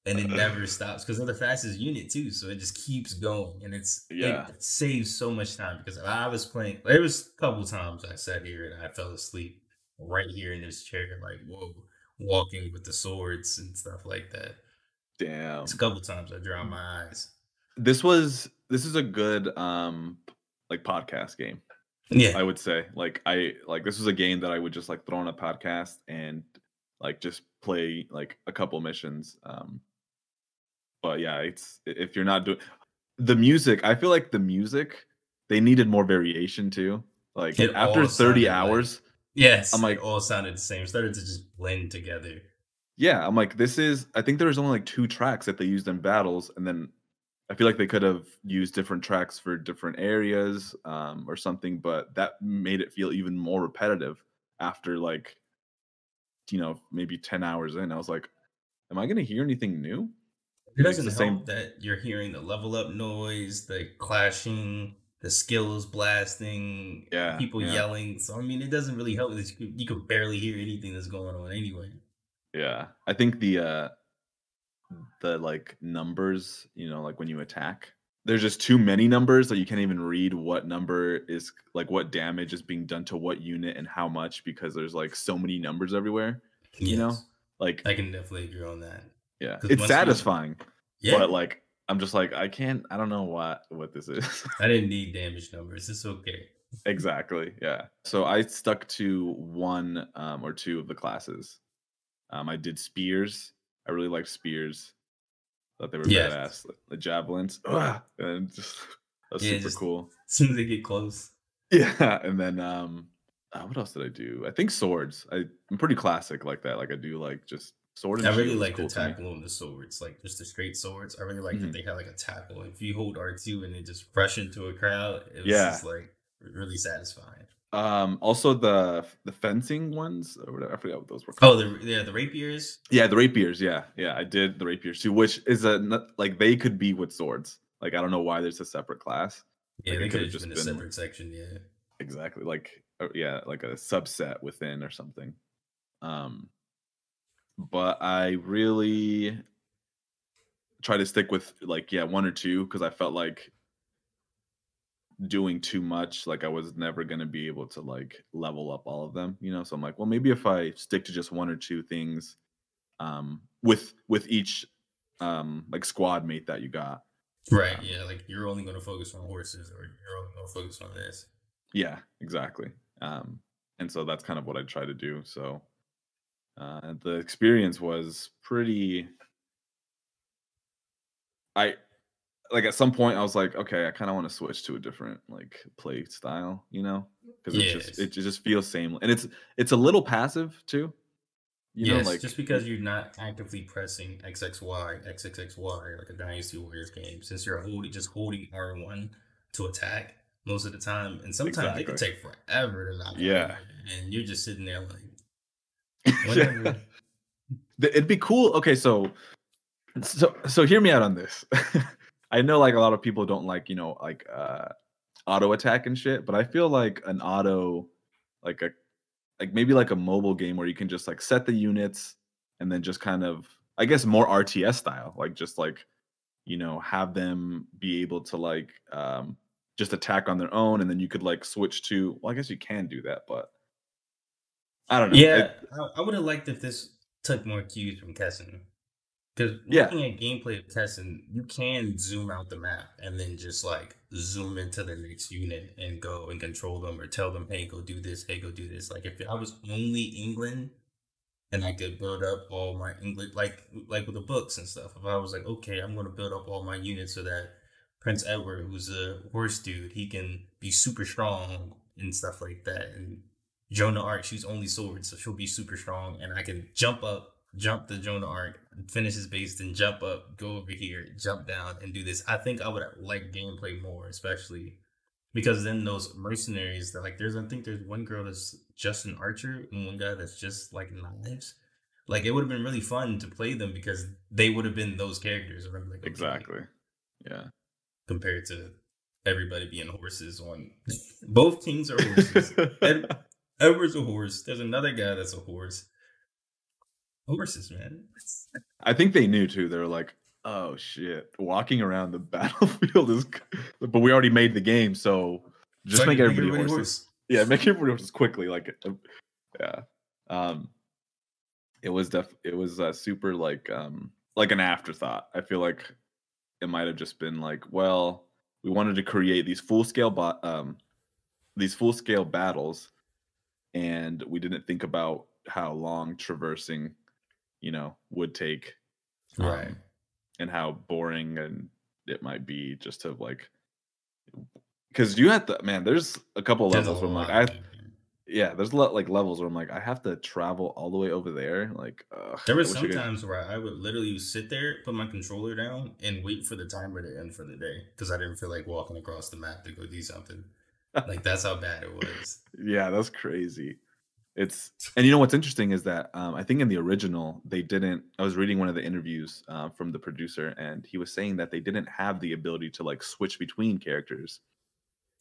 And it never stops because they're the fastest unit too. So it just keeps going. And it's Yeah. it saves so much time because I was playing there was a couple times I sat here and I fell asleep right here in this chair, like whoa, walking with the swords and stuff like that. Damn. It's a couple times I dropped my eyes. This was this is a good um like podcast game. Yeah. I would say like I like this was a game that I would just like throw on a podcast and like just play like a couple missions. Um but yeah, it's if you're not doing the music, I feel like the music they needed more variation too. Like It after 30 sounded like- hours, yes. I'm like- like all sounded the same. Started to just blend together. yeah, I'm like this is I think there's only like two tracks that they used in battles and then I feel like they could have used different tracks for different areas um, or something, but that made it feel even more repetitive after like, you know, maybe 10 hours in. I was like, am I going to hear anything new? It doesn't the help same- that you're hearing the level up noise, the clashing, the skills blasting, Yeah, people yeah. yelling. So I mean, it doesn't really help you could, you could barely hear anything that's going on anyway. Yeah. I think the, uh, the like numbers, you know, like when you attack, there's just too many numbers that you can't even read what number is like what damage is being done to what unit and how much because there's like so many numbers everywhere. You know? Like, I can definitely agree on that. Yeah, it's you- satisfying. Yeah, but like i'm just like i can't i don't know what what this is. I didn't need damage numbers. It's okay. exactly yeah. So i stuck to one um, or two of the classes. Um, i did spears. I really liked spears. Thought they were Yeah. badass the, the javelins. Ugh, and just that was Yeah, super just- cool. As soon as they get close. yeah and then um uh, what else did i do? I think swords. I, i'm pretty classic like that. Like i do like just sword. I really like cool the to tackle on the swords, like just the straight swords. I really like Mhm. that they had like a tackle. If you hold R two and then just rush into a crowd, it was Yeah. just like really satisfying. Um, also the the fencing ones or whatever. I forgot what those were called. Oh, the yeah, the rapiers. Yeah, the rapiers. Yeah, yeah, I did the rapiers too, which is a like they could be with swords. Like I don't know why there's a separate class. Yeah, Like, it they could've just just been a been- separate section. Yeah. Exactly, like uh, yeah, like a subset within or something. Um, but I really try to stick with like yeah one or two because I felt like doing too much like i was never going to be able to like level up all of them you know so i'm like well maybe if i stick to just one or two things um with with each um like squad mate that you got Right. Um, Yeah. Like you're only going to focus on horses, or you're only going to focus on this. yeah exactly um and so that's kind of what i try to do so uh the experience was pretty i like at some point i was like okay i kind of want to switch to a different like play style you know? Because it just it just feels same and it's it's a little passive too you yes, know like just because you're not actively pressing XXY, XXXY like a Dynasty Warriors game, since you're holding just holding R1 to attack most of the time, and sometimes it can take forever to knock Yeah. and you're just sitting there like, It'd be cool okay so so so hear me out on this. I know like a lot of people don't like you know like uh auto attack and shit but i feel like an auto like a like maybe like a mobile game where you can just like set the units and then just kind of i guess more rts style like just like you know have them be able to like um just attack on their own and then you could like switch to well i guess you can do that but i don't know Yeah, It- I, I would have liked if this took more cues from Kessen. Because Yeah. looking at gameplay of Kessen, you can zoom out the map and then just like zoom into the next unit and go and control them or tell them, hey, go do this, hey, go do this. Like if I was only England and I could build up all my English, like like with the books and stuff. If I was like, okay, I'm going to build up all my units so that Prince Edward, who's a horse dude, he can be super strong and stuff like that. And Joan of Arc, she's only sword, so she'll be super strong, and I can jump up, jump the Joan of Arc, finish his base, then jump up, go over here, jump down, and do this. I think I would like gameplay more, especially because then those mercenaries that like there's I think there's one girl that's just an archer and one guy that's just like knives. Like it would have been really fun to play them because they would have been those characters. Like, exactly yeah compared to everybody being horses on both kings are horses. Ed- Edward's a horse. There's another guy that's a horse. Horses, man. I think they knew too. They were like, "Oh shit, walking around the battlefield is." But we already made the game, so just make it, everybody, horses. horse. Yeah, make everybody horses quickly. Like, uh, yeah. Um, it was def. It was uh, super like um like an afterthought. I feel like it might have just been like, well, we wanted to create these full scale bot um these full scale battles, and we didn't think about how long traversing, you know, would take Right. um, and how boring and it might be just to like because you have to man there's a couple of There's a levels where i'm like i yeah there's a lot like levels where i'm like i have to travel all the way over there like ugh, There were some times where I would literally sit there, put my controller down, and wait for the timer to end for the day because I didn't feel like walking across the map to go do something. Like that's how bad it was. yeah that's crazy it's and you know what's interesting is that um, i think in the original they didn't i was reading one of the interviews uh, from the producer and he was saying that they didn't have the ability to like switch between characters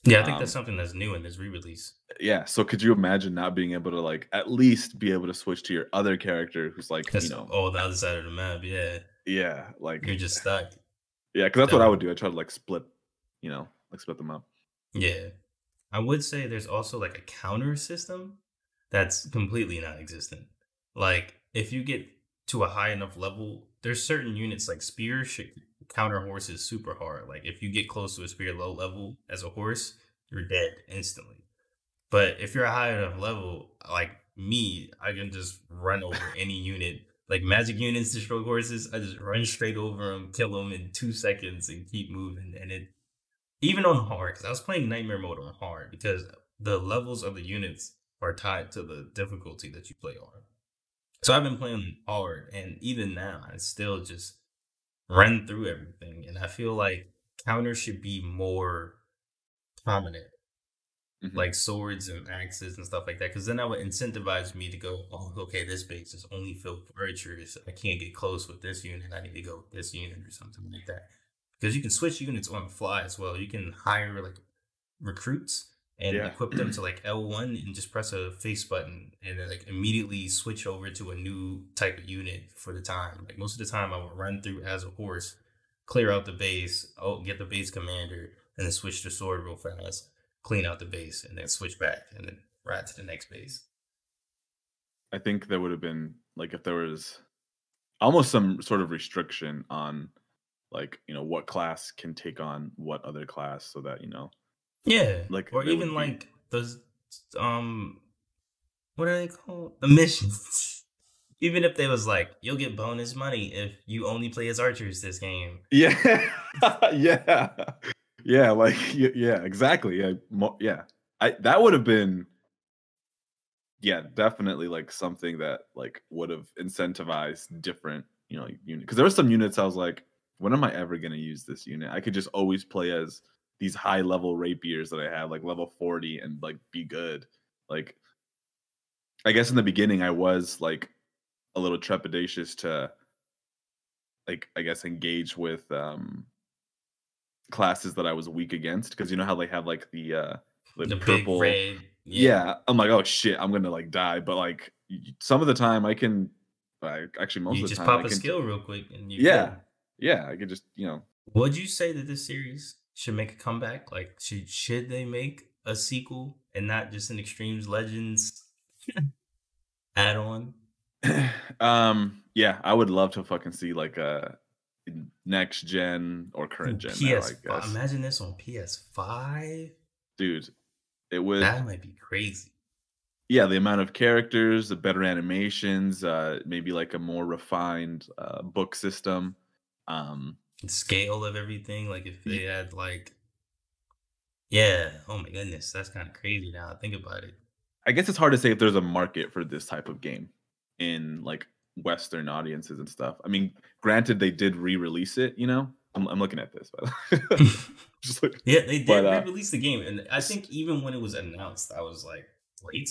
Yeah, I think that's Um, something that's new in this re-release. yeah so could you imagine not being able to like at least be able to switch to your other character who's like That's you know oh, the other side of the map. Yeah, yeah like you're just stuck. yeah because that's what i would do i try to like split you know like split them up Yeah. I would say there's also like a counter system that's completely non existent. Like, if you get to a high enough level, there's certain units like spear should counter horses super hard. Like, if you get close to a spear low level as a horse, you're dead instantly. But if you're a high enough level, like me, I can just run over any unit. Like magic units destroy horses, I just run straight over them, kill them in two seconds, and keep moving. And it even on hard, because I was playing nightmare mode on hard because the levels of the units are tied to the difficulty that you play on. So I've been playing hard, and even now, I still just run through everything. And I feel like counter should be more prominent, Mhm. like swords and axes and stuff like that. Because then that would incentivize me to go, oh, okay, this base is only filled with archers. I can't get close with this unit. I need to go with this unit or something like that. Because you can switch units on the fly as well. You can hire like recruits and Yeah. equip them to like L1 and just press a face button and then like immediately switch over to a new type of unit for the time. Like most of the time I would run through as a horse, clear out the base, oh get the base commander, and then switch to sword real fast, clean out the base, and then switch back and then ride to the next base. I think there would have been like if there was almost some sort of restriction on like you know what class can take on what other class so that you know Yeah. Like, or even be- like those um what are they called? The missions. even if they was like, you'll get bonus money if you only play as archers this game. yeah yeah yeah like yeah exactly yeah yeah i that would have been yeah definitely like something that like would have incentivized different you know unit because there were some units i was like when am i ever going to use this unit i could just always play as these high level rapiers that i have like level 40 and like be good like i guess in the beginning i was like a little trepidatious to like i guess engage with um classes that i was weak against because you know how they have like the uh the, The purple red. yeah. i'm like oh shit i'm gonna like die but like some of the time i can I, actually most You of the time. You just time pop I a can, skill real quick and you Yeah. Yeah i could just you know Would you say that this series should make a comeback? Like, should should they make a sequel and not just an Extremes Legends add on? um yeah i would love to fucking see like a next gen or current gen now, PS. i guess Imagine this on PS5. dude it would That might be crazy. yeah the amount of characters the better animations uh maybe like a more refined uh book system um scale of everything. Like, if they had like, yeah. Oh my goodness, that's kind of crazy. Now I think about it. i guess it's hard to say if there's a market for this type of game in like western audiences and stuff i mean granted they did re-release it you know i'm, I'm looking at this but just like Yeah, they did But, uh, re-release the game, and I think even when it was announced, I was like, "Wait,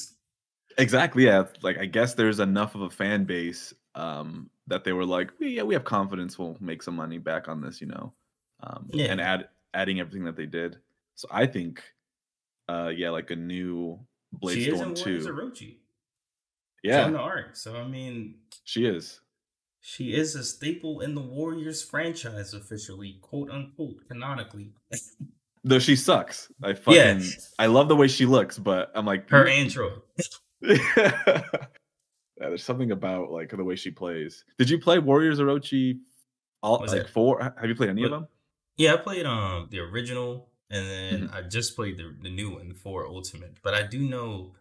Exactly. Yeah. Like I guess there's enough of a fan base um, that they were like, yeah, we have confidence we'll make some money back on this, you know, um, Yeah. and add adding everything that they did. So I think, uh, yeah, like a new Blade she Storm two. Orochi. Yeah, on the arc. So I mean, she is. she is a staple in the Warriors franchise officially, quote unquote, canonically. Though she sucks. I fucking Yeah. I love the way she looks, but I'm like Her intro. yeah, there's something about like the way she plays. Did you play Warriors Orochi? All Was like four? Have you played any of them? Yeah, I played um the original, and then Mm-hmm. I just played the the new one, for Ultimate. But I do know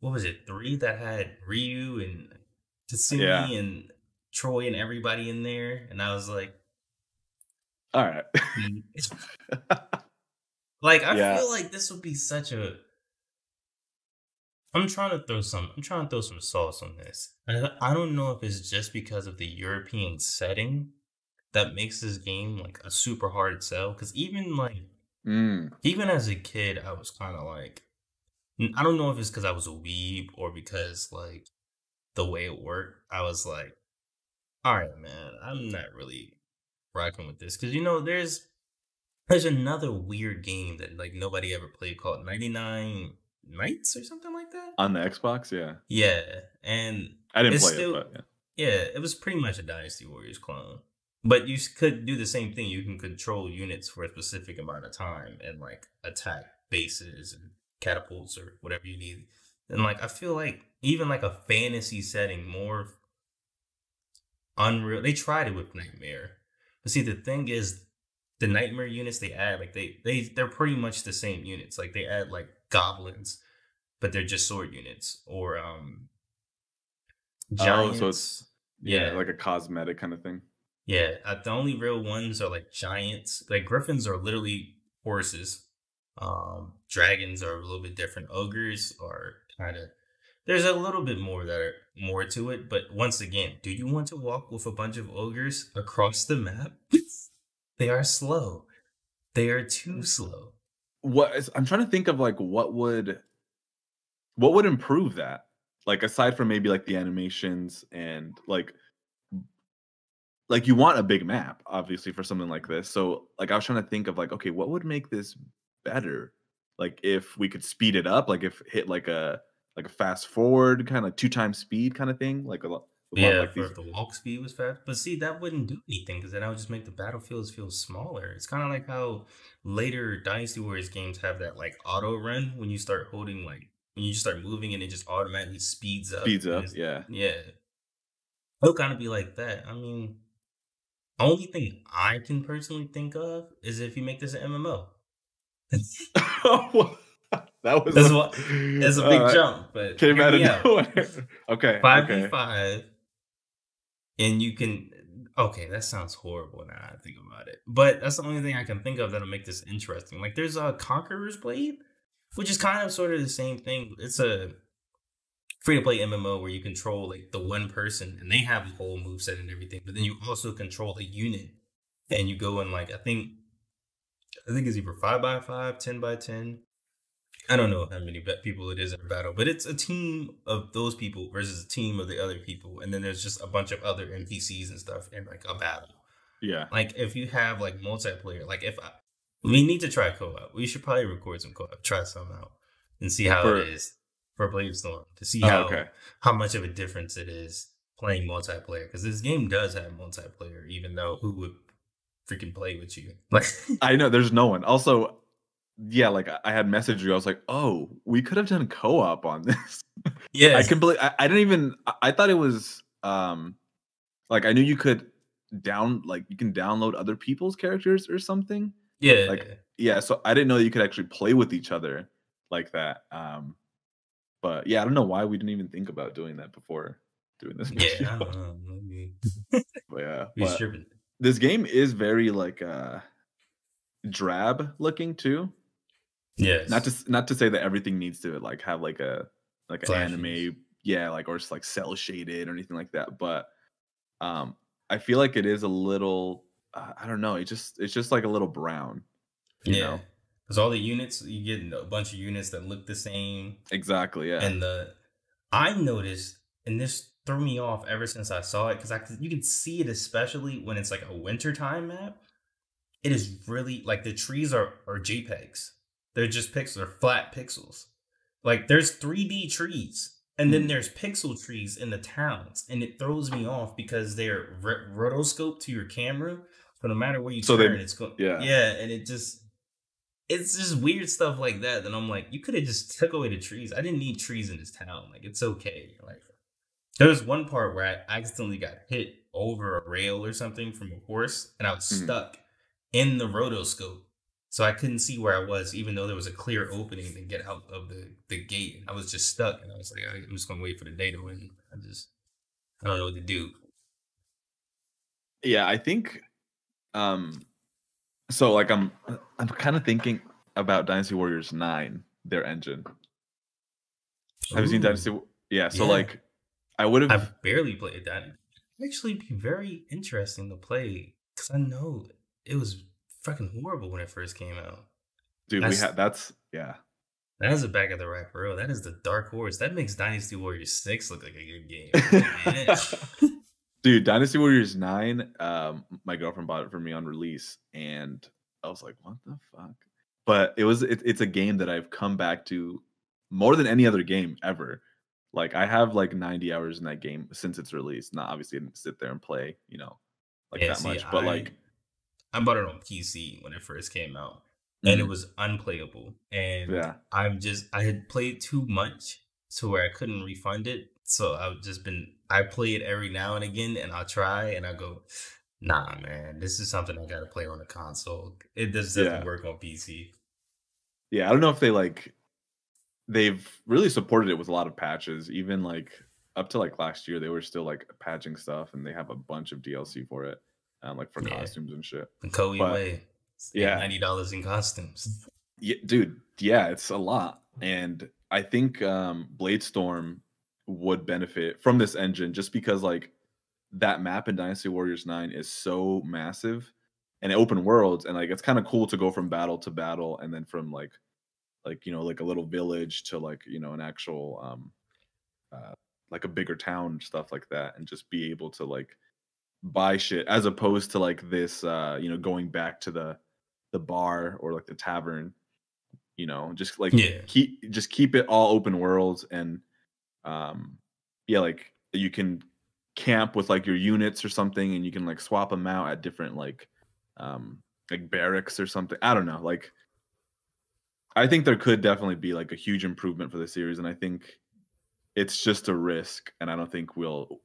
what was it three that had Ryu and Tatsumi Yeah. and Troy and everybody in there, and I was like, All right. hmm. like I Yeah. feel like this would be such a. I'm trying to throw some. I'm trying to throw some sauce on this. I, I don't know if it's just because of the European setting that makes this game like a super hard sell. Because even like Mm, even as a kid, I was kind of like, I don't know if it's because I was a weeb or because like the way it worked. I was like, all right, man, I'm not really rocking with this because you know there's there's another weird game that like nobody ever played called 99 Nights or something like that. on the Xbox, yeah. Yeah, and I didn't play still- it, but yeah, it was pretty much a Dynasty Warriors clone. But you could do the same thing. You can control units for a specific amount of time and like attack bases and catapults or whatever you need. And like I feel like even like a fantasy setting, more unreal. They tried it with Nightmare, but see the thing is, the Nightmare units they add like they they they're pretty much the same units. Like they add like goblins, but they're just sword units or um. Oh, Giants. so it's- yeah, Yeah. like a cosmetic kind of thing. Yeah, uh, the only real ones are like giants. Like griffins are literally horses. Um, dragons are a little bit different. Ogres are kind of there's a little bit more that are more to it, but once again, do you want to walk with a bunch of ogres across the map? they are slow. They are too mm. slow. What is, I'm trying to think of like what would what would improve that? Like aside from maybe like the animations and like like you want a big map obviously for something like this. So like I was trying to think of like okay, what would make this better? Like if we could speed it up, like if hit like a like a fast forward kind of two times speed kind of thing, like a lot. Yeah, like for if the walk speed was fast. But see, that wouldn't do anything because then I would just make the battlefields feel smaller. It's kind of like how later Dynasty Warriors games have that like auto run when you start holding like when you just start moving and it just automatically speeds up. speeds up. Yeah. Yeah. It'll kind of be like that. I mean, only thing I can personally think of is if you make this an MMO. that was That's a, what- That's a big uh, jump, but Came out of nowhere. okay. Five okay. v five, and you can. Okay, that sounds horrible now. I think about it, but that's the only thing I can think of that'll make this interesting. Like, there's a Conqueror's Blade, which is kind of sort of the same thing. It's a free to play MMO where you control like the one person, and they have a whole move set and everything. But then you also control the unit, and you go in like I think, I think it's either five by five, 10 by ten. I don't know how many people it is in a battle, but it's a team of those people versus a team of the other people, and then there's just a bunch of other NPCs and stuff in like a battle. Yeah. Like if you have like multiplayer, like if I, we need to try co-op, we should probably record some co-op, try some out, and see how For- it is for Bladestorm to see Oh, how okay. how much of a difference it is playing multiplayer because this game does have multiplayer, even though who would freaking play with you? Like I know there's no one. Also, yeah, like I- had messaged you. I was like, oh, we could have done co-op on this. yeah, I can believe I, I didn't even I, I thought it was um like I knew you could down like you can download other people's characters or something. yeah, like, Yeah, so I didn't know you could actually play with each other like that. Um but yeah, I don't know why we didn't even think about doing that before doing this. yeah. video. I don't know. But yeah. but- this game is very like uh drab looking too Yes. not to not to say that everything needs to like have like a like an anime yeah like or just like cel shaded or anything like that but um i feel like it is a little uh, i don't know it just it's just like a little brown you yeah. Because all the units, you get a bunch of units that look the same. exactly yeah And the I noticed, and this threw me off ever since I saw it, because I could- you can see it especially when it's like a wintertime map. It is really like the trees are are JPEGs. They're just pixels, they're flat pixels. Like there's 3D trees, and then Hmm. there's pixel trees in the towns, and it throws me off because they're ro- rotoscoped to your camera. So no matter where you So they- turn, it's going. yeah. yeah, and it just it's just weird stuff like that. That I'm like, you could have just took away the trees. I didn't need trees in this town. Like it's okay. Like there was one part where I accidentally got hit over a rail or something from a horse, and I was Mhm. stuck in the rotoscope. So I couldn't see where I was, even though there was a clear opening to get out of the, the gate. I was just stuck, and I was like, I'm just gonna wait for the day to win. I just, I don't know what to do. yeah i think um so like i'm i'm kind of thinking about dynasty warriors 9 their engine have you seen dynasty yeah so Yeah. like i would have I've barely played that. It'd actually be very interesting to play because I know it was fucking horrible when it first came out. dude we that's- had that's yeah That is a back of the rack row. That is the dark horse. That makes Dynasty Warriors 6 look like a good game. Dude, Dynasty Warriors 9, um, my girlfriend bought it for me on release, and I was like, what the fuck? But it was it, it's a game that I've come back to more than any other game ever. Like I have like 90 hours in that game since its release. Not obviously I didn't sit there and play, you know, like Yeah, that see, much. But I- like I bought it on PC when it first came out, and it mhm, was unplayable. And yeah. I'm just I had played too much to where I couldn't refund it. So I've just been I play it every now and again, and I'll try, and I go, Nah, man, this is something I gotta play on a console. It just doesn't Yeah. work on PC. Yeah, I don't know if they like they've really supported it with a lot of patches. Even like up to like last year, they were still like patching stuff, and they have a bunch of DLC for it, um, like for Yeah. costumes and shit. The Koei But- way. yeah. ninety dollars in costumes. Yeah, dude, yeah, it's a lot, and I think um, Bladestorm would benefit from this engine just because like that map in Dynasty Warriors 9 is so massive and open worlds and like it's kind of cool to go from battle to battle and then from like like you know like a little village to like you know an actual um uh, like a bigger town stuff like that and just be able to like buy shit as opposed to like this uh you know going back to the the bar or like the tavern you know just like Yeah. keep just keep it all open worlds and um yeah like you can camp with like your units or something and you can like swap them out at different like um like barracks or something i don't know like i think there could definitely be like a huge improvement for the series and i think it's just a risk and i don't think we'll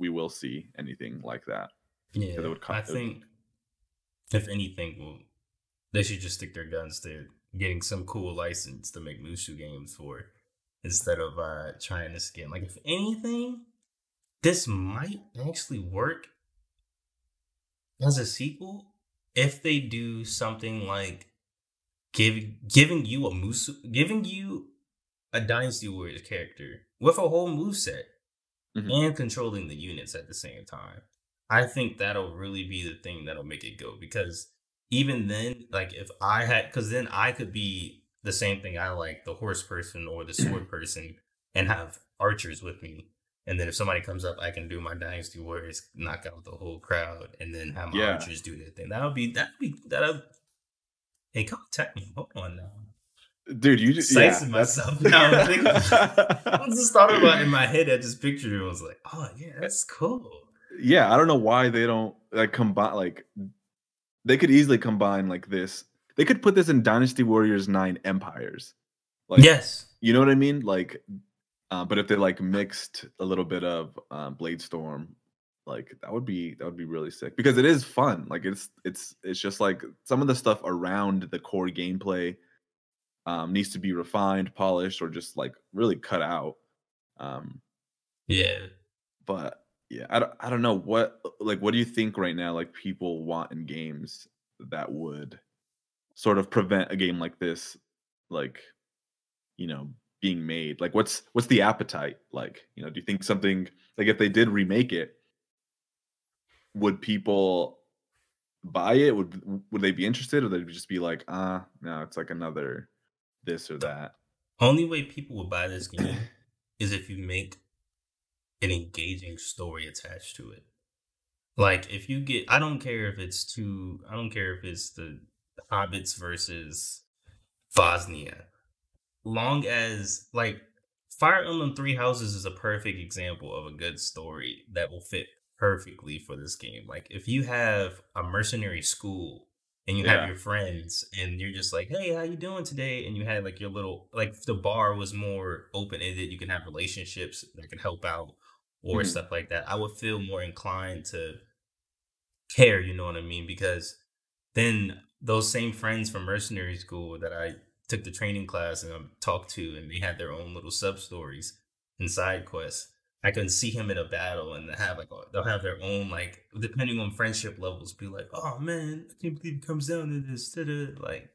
we will see anything like that Yeah, it would co- I think if anything, well, they should just stick their guns to getting some cool license to make Musou games for, instead of uh trying to skin. Like if anything, this might actually work as a sequel if they do something like giving giving you a Musou, giving you a Dynasty Warriors character with a whole moveset Mhm. and controlling the units at the same time. I think that'll really be the thing that'll make it go because even then, like if I had, because then I could be the same thing I like, the horse person or the sword person, and have archers with me. And then if somebody comes up, I can do my Dynasty Warriors, knock out the whole crowd, and then have my Yeah. archers do their thing. That would be, that would be, that would, hey, come tech me. Hold on now. Dude you just yeah, myself now, I'm thinking- I just thought about in my head. I just pictured it. and was like, oh, yeah, that's cool. yeah i don't know why they don't like combine like they could easily combine like this they could put this in dynasty warriors 9 empires like yes. you know what i mean like uh, but if they like mixed a little bit of um, blade storm like that would be that would be really sick because it is fun like it's it's it's just like some of the stuff around the core gameplay um, needs to be refined polished or just like really cut out um, Yeah. but yeah I don't, I don't know what like what do you think right now like people want in games that would sort of prevent a game like this like you know being made? Like what's what's the appetite like? You know do you think something like if they did remake it would people buy it? Would would they be interested or they'd just be like ah no it's like another this or that Only way people would buy this game is if you make an engaging story attached to it. Like if you get I don't care if it's two I don't care if it's the Hobbits versus Bosnia. Long as like Fire Emblem Three Houses is a perfect example of a good story that will fit perfectly for this game. Like if you have a mercenary school and you Yeah. have your friends and you're just like, hey, how you doing today? And you had like your little like the bar was more open ended, you can have relationships that can help out or Mhm. stuff like that. I would feel more inclined to care, you know what I mean? Because then those same friends from mercenary school that I took the training class and I talked to, and they had their own little sub stories and side quests. I can see him in a battle and have like a- they'll have their own like depending on friendship levels, be like, oh man, I can't believe it comes down to this. da-da." Like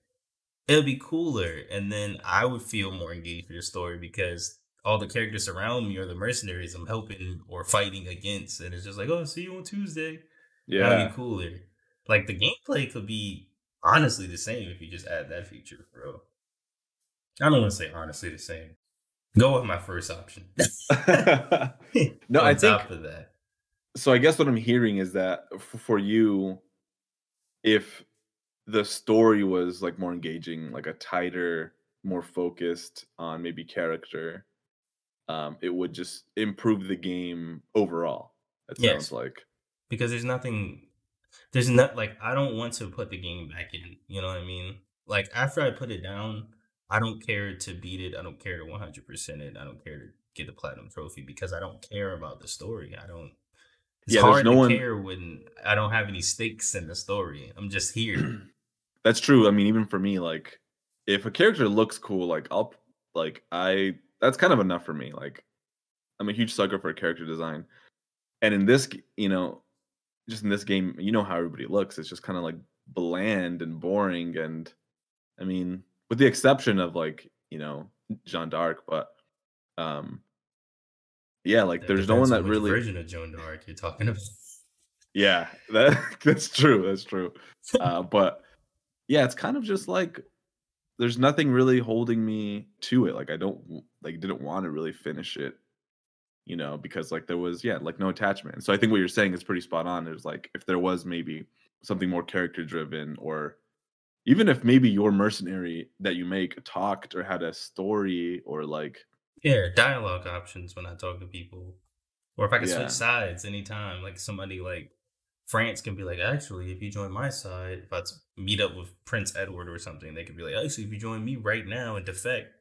it'll be cooler, and then I would feel more engaged with the story because all the characters around me are the mercenaries I'm helping or fighting against, and it's just like, oh, see you on Tuesday. yeah That'd be cooler. Like the gameplay could be honestly the same if you just add that feature, bro. I don't want to say honestly the same. Go with my first option. no i think top of that. so i guess what i'm hearing is that for you if the story was like more engaging like a tighter more focused on maybe character um it would just improve the game overall it Yes. sounds like because there's nothing there's not like I don't want to put the game back in. You know what I mean? Like after I put it down, I don't care to beat it. I don't care to 100 percent it. I don't care to get the platinum trophy because I don't care about the story. I don't. It's Yeah, hard no to one- care when I don't have any stakes in the story. I'm just here. that's true i mean even for me like if a character looks cool like i'll like i that's kind of enough for me like i'm a huge sucker for character design and in this you know just in this game you know how everybody looks it's just kind of like bland and boring and i mean with the exception of like you know jean d'arc but um yeah, like That there's no one that on really version of Joan d'Arc you're talking about. Yeah, that that's true. That's true. Uh, but yeah, it's kind of just like there's nothing really holding me to it. Like I don't like didn't want to really finish it, you know, because like there was yeah like no attachment. So I think what you're saying is pretty spot on. There's like if there was maybe something more character driven, or even if maybe your mercenary that you make talked or had a story or like Yeah, dialogue options when I talk to people, or if I can Yeah. switch sides anytime. Like somebody like France can be like, actually, if you join my side, if I meet up with Prince Edward or something, they could be like, actually, if you join me right now and defect,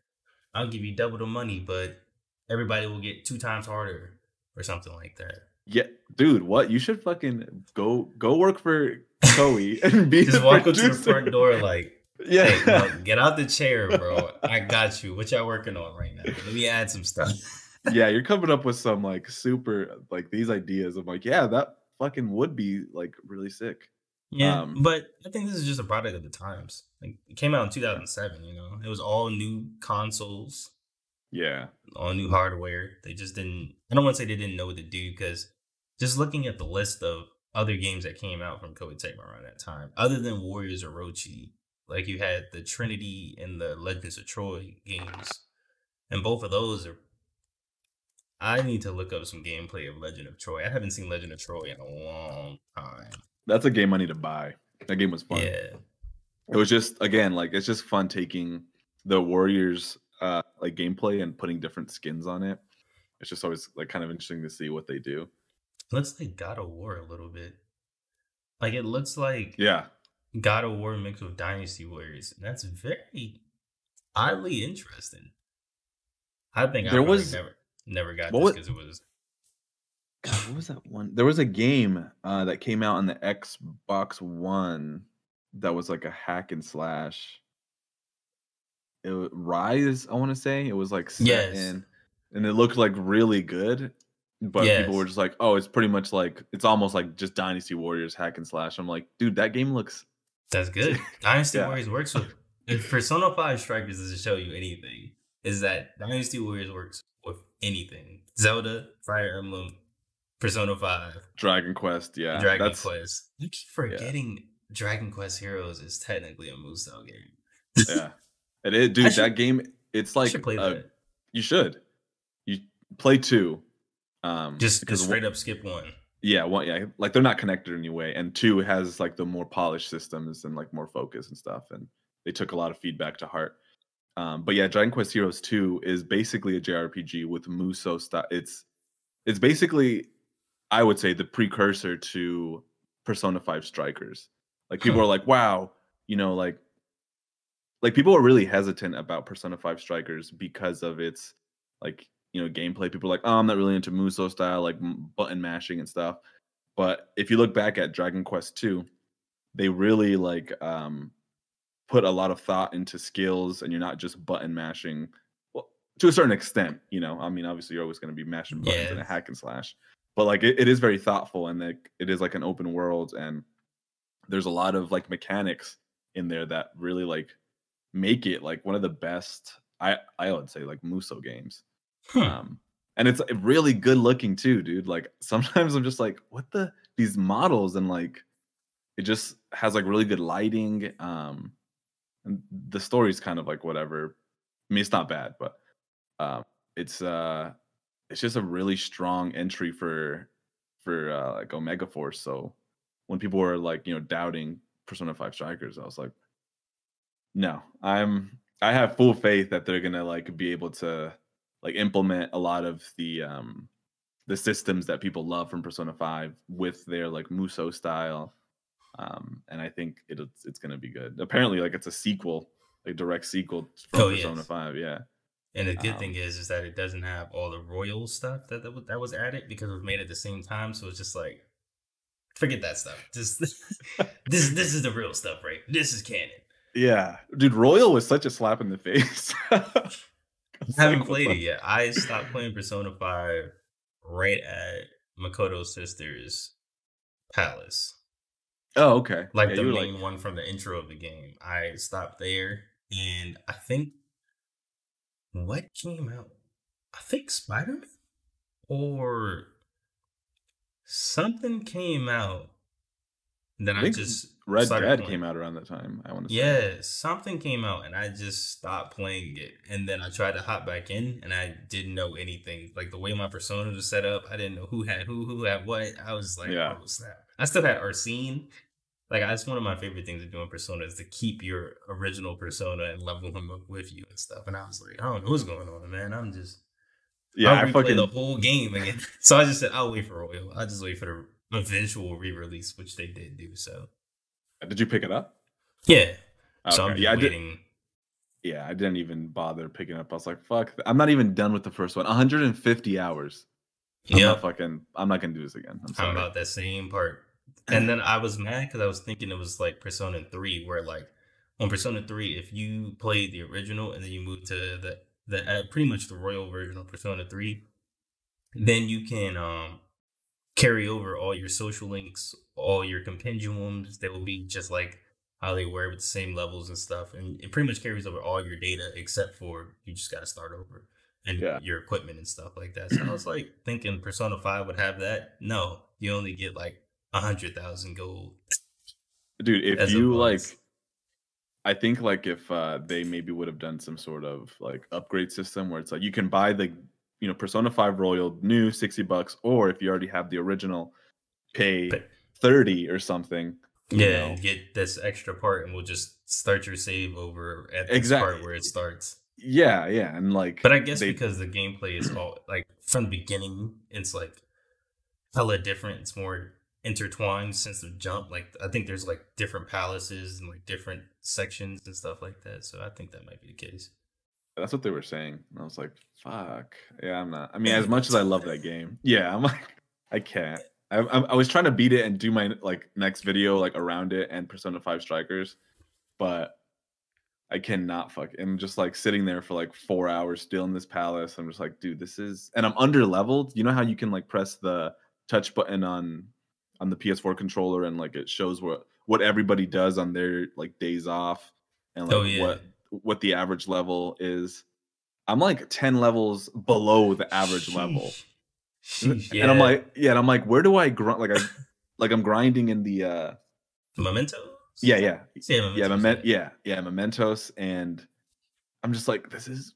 I'll give you double the money, but everybody will get two times harder or something like that. Yeah, dude, what you should fucking go go work for Koei and be Just walk up to the front door like, Yeah. hey, get out the chair, bro. I got you. What y'all working on right now? Let me add some stuff. yeah, you're coming up with some like super like these ideas. I'm like, yeah, that fucking would be like really sick. Yeah, Um, but I think this is just a product of the times. Like it came out in 2007, you know. It was all new consoles, Yeah. all new hardware. They just didn't I don't want to say they didn't know what to do because just looking at the list of other games that came out from Koei Tecmo around that time, other than Warriors Orochi, like you had the Trinity and the Legends of Troy games. And both of those are I need to look up some gameplay of Legend of Troy. I haven't seen Legend of Troy in a long time. That's a game I need to buy. That game was fun. Yeah. It was just again like it's just fun taking the Warriors uh like gameplay and putting different skins on it. It's just always like kind of interesting to see what they do. Looks like God of War a little bit. Like it looks like Yeah. God of War mixed with Dynasty Warriors. And that's very oddly interesting. I think There probably was- never never got what this because it was God, what was that one? There was a game uh that came out on the Xbox One that was like a hack and slash. It wa- Ryse, I want to say. It was like set Yes. in and it looked like really good. But people were just like, oh, it's pretty much like it's almost like just Dynasty Warriors hack and slash. I'm like, dude, that game looks that's good. Dynasty Yeah. Warriors works with if Persona 5 Strikers doesn't show you anything, is that Dynasty Warriors works with anything. Zelda, Fire Emblem, Persona 5, Dragon Quest. Yeah. Dragon that's, Quest. I keep forgetting Dragon Quest Heroes is technically a Musou game. Yeah. It is, dude, should- that game, it's like should uh, you should. You play two. Um Just, because one- straight up skip one. Yeah, one yeah, like they're not connected anyway. And two has like the more polished systems and like more focus and stuff. And they took a lot of feedback to heart. Um, but yeah, Dragon Quest Heroes 2 is basically a JRPG with Musou style. It's it's basically, I would say, the precursor to Persona 5 Strikers. Like people Huh. are like, wow, you know, like like people are really hesitant about Persona 5 Strikers because of its like you know gameplay. People are like, oh, I'm not really into Musou style, like button mashing and stuff. But if you look back at Dragon Quest 2, they really like um put a lot of thought into skills and you're not just button mashing well to a certain extent you know i mean obviously you're always going to be mashing buttons in a hack and slash but like it, it is very thoughtful and like it is like an open world and there's a lot of like mechanics in there that really like make it like one of the best i i would say like Musou games Um and it's uh, really good looking too dude. Like sometimes i'm just like what the these models and like it just has like really good lighting um and the story's kind of like whatever. I mean it's not bad but um it's uh it's just a really strong entry for for uh like omega force. So when people were like you know doubting persona 5 strikers i was like no i'm i have full faith that they're gonna like be able to like implement a lot of the um the systems that people love from persona 5 with their like Musou style um and i think it'll it's gonna be good apparently like it's a sequel like direct sequel from Oh, persona yes. 5 yeah And the good Um, thing is, is that it doesn't have all the royal stuff that that was, that was added because it was made at the same time. So it's just like, forget that stuff. Just this this is the real stuff, right? This is canon. yeah dude royal was such a slap in the face I haven't played it yet. I stopped playing Persona Five right at Makoto's sister's palace, oh okay like Yeah, the main one from the intro of the game. I stopped there, and I think what came out. I think Spider Man or something came out then I I, just Red Dead playing. came out around that time. I want to say. Yeah, something came out and I just stopped playing it. And then I tried to hop back in and I didn't know anything. Like the way my persona was set up, I didn't know who had who, who had what. I was like, Yeah. oh snap. I still had Arsene. Like that's one of my favorite things to do in persona is to keep your original persona and level him up with you and stuff. And I was like, I don't know what's going on, man. I'm just Yeah, I'll I fucking the whole game again. So I just said I'll wait for Royal. I'll just wait for the eventual re-release, which they did do. So did you pick it up? yeah. So I'm yeah, I did, yeah, I didn't even bother picking up. I was like, fuck, I'm not even done with the first one. 150 hours. Yeah. fucking. I'm not gonna do this again. I'm sorry. I'm about that same part. And then I was mad because I was thinking it was like Persona 3, where like on Persona 3, if you played the original and then you move to the the uh, pretty much the royal version of Persona 3, then you can um carry over all your social links, all your compendiums. They will be just like how they were with the same levels and stuff, and it pretty much carries over all your data except for you just got to start over and Yeah. your equipment and stuff like that. So I was like thinking Persona 5 would have that. No, you only get like a hundred thousand gold. dude if you like i think like if uh they maybe would have done some sort of like upgrade system where it's like you can buy the you know persona 5 royal new 60 bucks or if you already have the original pay But- 30 or something you Yeah, know. get this extra part, and we'll just start your save over at this Exactly. part where it starts. yeah yeah and like But I guess they- because the gameplay is all like from the beginning, it's like hella different. It's more intertwined since the jump. Like I think there's like different palaces and like different sections and stuff like that. So I think that might be the case. That's what they were saying and i was like fuck. Yeah i'm not i mean as much as i love that game yeah i'm like i can't. I, I, I was trying to beat it and do my like next video like around it and persona 5 strikers but i cannot fuck i'm just like sitting there for like four hours still in this palace i'm just like dude this is and i'm under leveled you know how you can like press the touch button on on the ps4 controller and like it shows what what everybody does on their like days off and oh, like oh yeah. what what the average level is. I'm like 10 levels below the average level. Sheesh. And I'm like, yeah, and I'm like, where do I grind? Like, I, like I'm grinding in the, uh, Memento. yeah, yeah, Yeah, yeah, Mementos, yeah, yeah, Mementos. And I'm just like, this is,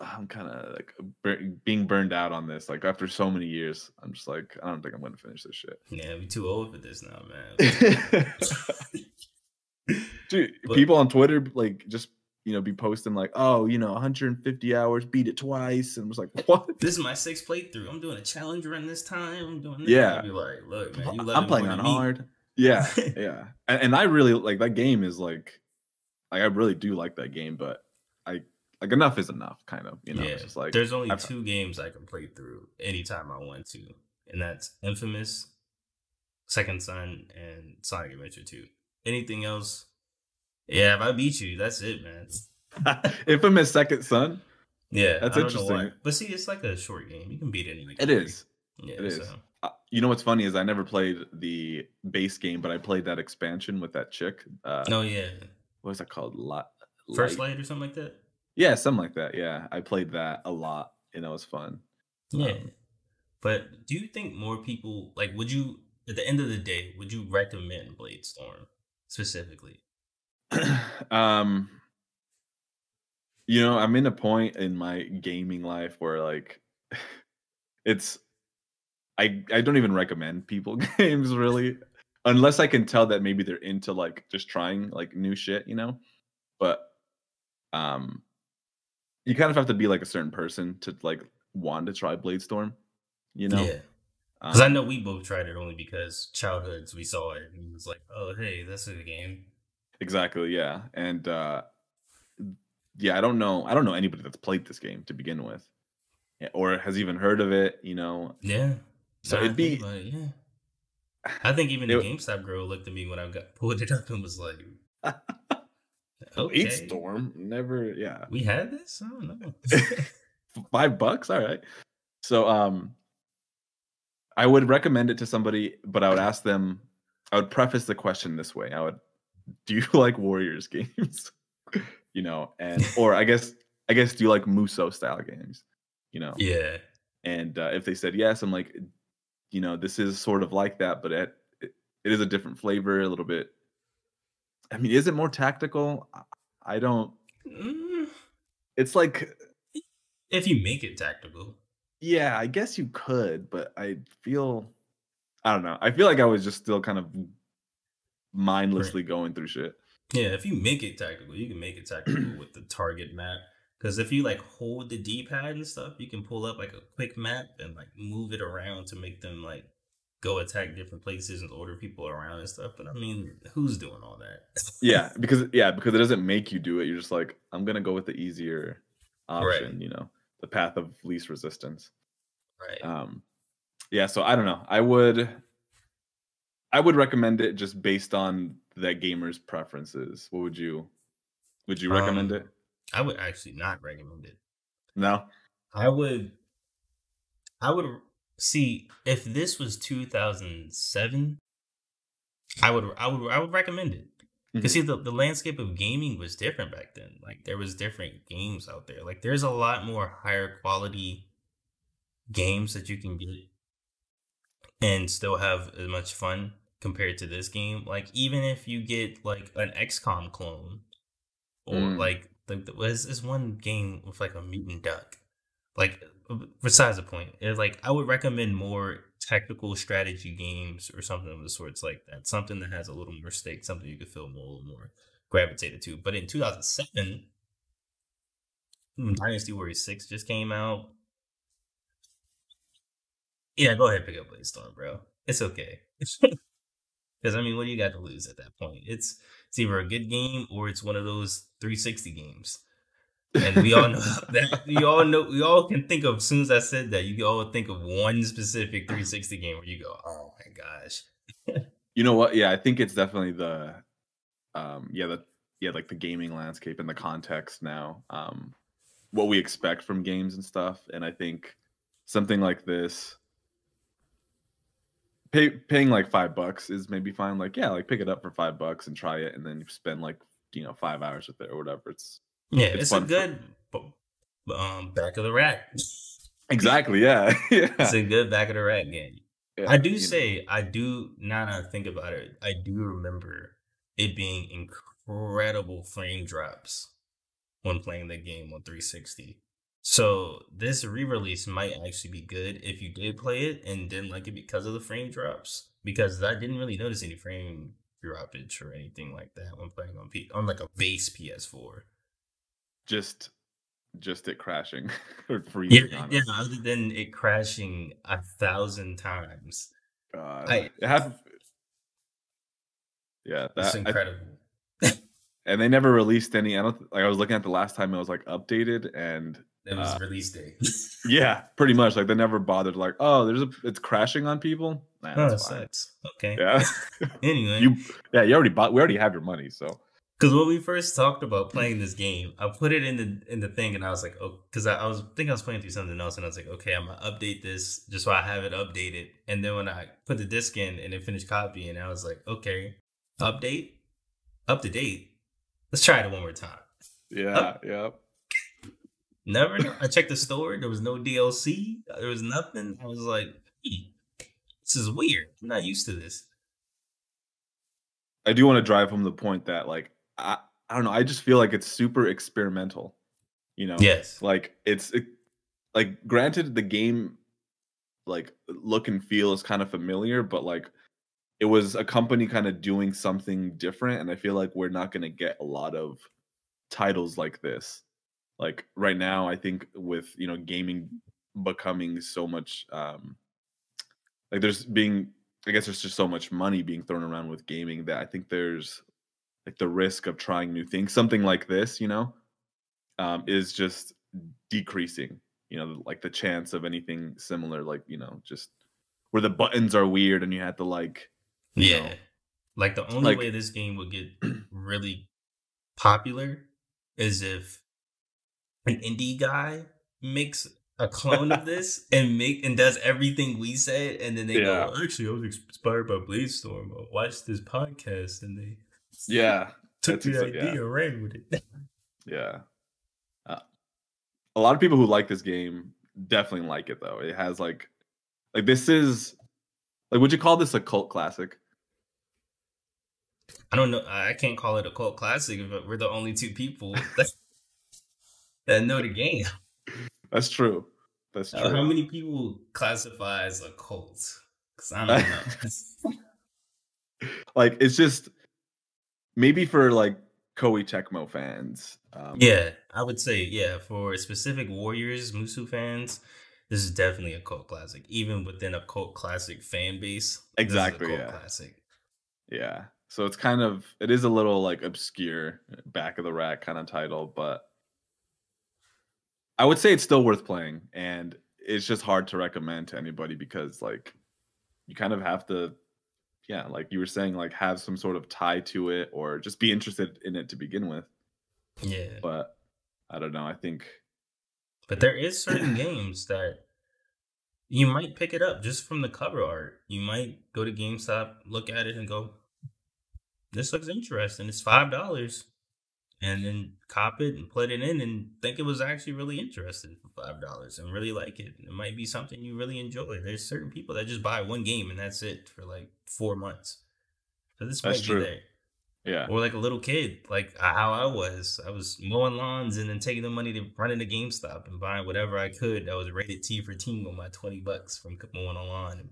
I'm kind of like bur- being burned out on this. Like, after so many years, I'm just like, I don't think I'm going to finish this shit. Yeah, we too old for this now, man. Dude, But- people on Twitter, like, just, you know, be posting, like, oh, you know, 150 hours, beat it twice. And was like, what? this is my sixth playthrough. I'm doing a challenge run this time. I'm doing this. Yeah. I'd be like, look, man, you love I'm playing on than me. hard. Yeah, yeah, and, and I really like that game. Is like, like I really do like that game, but I like enough is enough. Kind of, you know. yeah, It's like there's only I've- two games I can play through anytime I want to, and that's Infamous, Second Son, and Sonic Adventure 2. Anything else? Yeah, if I beat you, that's it, man. Infamous Second Son. Yeah, That's I don't know why. interesting. But see, it's like a short game. You can beat anything. It is. Yeah, it is. So. Uh, you know what's funny is I never played the base game, but I played that expansion with that chick. Uh, Oh yeah, What was that called? Lot. First Light or something like that. Yeah, something like that. Yeah, I played that a lot, and it was fun. Yeah. Um, but do you think more people like would you at the end of the day, would you recommend Blade Storm specifically? um you know i'm in a point in my gaming life where like it's i i don't even recommend people games really unless i can tell that maybe they're into like just trying like new shit you know but um you kind of have to be like a certain person to like want to try blade storm you know Yeah. Because I Um, know we both tried it only because childhoods we saw it and it was like, oh hey, this is a game. Exactly, yeah. And uh yeah, I don't know. I don't know anybody that's played this game to begin with. Yeah, or has even heard of it, you know. Yeah. So it'd be it, yeah. I think even the It- GameStop girl looked at me when I got pulled it up and was like, okay, Blade Storm. Never yeah. we had this? I don't know. Five bucks, all right. So um I would recommend it to somebody, but I would ask them, I would preface the question this way. I would do you like Warriors games? you know, and or I guess I guess do you like Musou style games? You know. yeah. And uh, if they said yes, I'm like, you know, this is sort of like that, but it, it, it is a different flavor, a little bit. I mean, is it more tactical? I don't. Mm, It's like, if you make it tactical. yeah, I guess you could, but I feel, I don't know. I feel like I was just still kind of mindlessly going through shit. Yeah, if you make it tactical, you can make it tactical with the target map. Because if you like hold the D pad and stuff, you can pull up like a quick map and like move it around to make them like go attack different places and order people around and stuff. But I mean, who's doing all that? yeah because yeah because it doesn't make you do it you're just like i'm gonna go with the easier option you know the path of least resistance right. um yeah so i don't know i would i would recommend it just based on that gamer's preferences what would you would you recommend Um, it I would actually not recommend it. no I would I would see if this was 2007 I would I would I would recommend it. Cuz see the, the landscape of gaming was different back then. Like there was different games out there. Like there's a lot more higher quality games that you can get and still have as much fun compared to this game. Like even if you get like an XCOM clone or Mm. like the, the was this one game with like a mutant duck. Like besides the point, it's like I would recommend more tactical strategy games or something of the sorts like that. Something that has a little more stake, something you could feel more, a little more gravitated to. But in 2007, Dynasty Warriors 6 just came out. Yeah, go ahead pick up Bladestorm, bro. It's okay. Because I mean, what do you got to lose at that point? It's it's either a good game or it's one of those 360 games. And we all know that we all know we all can think of as soon as I said that, you all think of one specific 360 game where you go, Oh my gosh. you know what yeah i think it's definitely the um yeah the yeah like the gaming landscape and the context now um what we expect from games and stuff and i think something like this pay, paying like five bucks is maybe fine like yeah like pick it up for five bucks and try it and then you spend like you know five hours with it or whatever it's Yeah, It's it's, a fun for- good um back of the rack. exactly yeah yeah, It's a good back of the rack game. yeah, I do you know. say, I do now that I think about it, I do remember it being incredible frame drops when playing the game on 360. So this re-release might actually be good if you did play it and didn't like it because of the frame drops. Because I didn't really notice any frame droppage or anything like that when playing on P on like a base PS4. just just it crashing or Yeah, freezing on yeah. Other than it crashing a thousand times, God. I- it have yeah it's that I incredible. and they never released any. I don't like. I was looking at the last time it was like updated, and It was uh, release day. yeah, pretty much like they never bothered. Like, oh, there's a it's crashing on people. Nah, oh, that that's sucks. Okay. Yeah, Anyway, you yeah you already bought. We already have your money, so because when we first talked about playing this game, I put it in the in the thing, and I was like, oh, because I, I was thinking I was playing through something else, and I was like, okay, I'm gonna update this just so I have it updated. And then when I put the disc in and it finished copying, I was like, okay, update, up to date. Let's try it one more time. yeah, yeah. Never know. I checked the store. There was no DLC. There was nothing. I was like, hmm, this is weird. I'm not used to this. I do want to drive home the point that like I I don't know. I just feel like it's super experimental. You know, Yes. like it's it, like granted the game like look and feel is kind of familiar but like it was a company kind of doing something different and i feel like we're not going to get a lot of titles like this like right now i think with you know gaming becoming so much um like there's being i guess there's just so much money being thrown around with gaming that i think there's like the risk of trying new things something like this you know um is just decreasing you know like the chance of anything similar like you know just where the buttons are weird and you have to like Yeah. know, Like the only like- way this game would get really popular is if an indie guy makes a clone of this and make and does everything we said, and then they Yeah. go, "Actually, I was inspired by Bladestorm. I watched this podcast, and they yeah took the exa- idea yeah. and ran with it." yeah uh, a lot of people who like this game definitely like it though. It has like like this is like would you call this a cult classic? I don't know. I can't call it a cult classic, but we're the only two people that, that know the game. That's true. That's true. Uh, how many people classify as a cult? Because I don't know. like it's just maybe for like Koei Tecmo fans. Um, yeah, I would say yeah for specific Warriors Musou fans. This is definitely a cult classic, even within a cult classic fan base. Exactly. yeah. Classic. Yeah. So it's kind of it is a little like obscure back of the rack kind of title, but I would say it's still worth playing and it's just hard to recommend to anybody because like you kind of have to yeah, like you were saying like have some sort of tie to it or just be interested in it to begin with. Yeah. But I don't know, I think but there is certain games that you might pick it up just from the cover art. You might go to GameStop, look at it and go, this looks interesting. It's five dollars, and then cop it and put it in and think it was actually really interesting for five dollars and really like it. It might be something you really enjoy. There's certain people that just buy one game and that's it for like four months. So this that's might true. be there. Yeah. Or like a little kid, like how I was. I was mowing lawns and then taking the money to run into GameStop and buying whatever I could that was rated T for teen with my 20 bucks from mowing a lawn.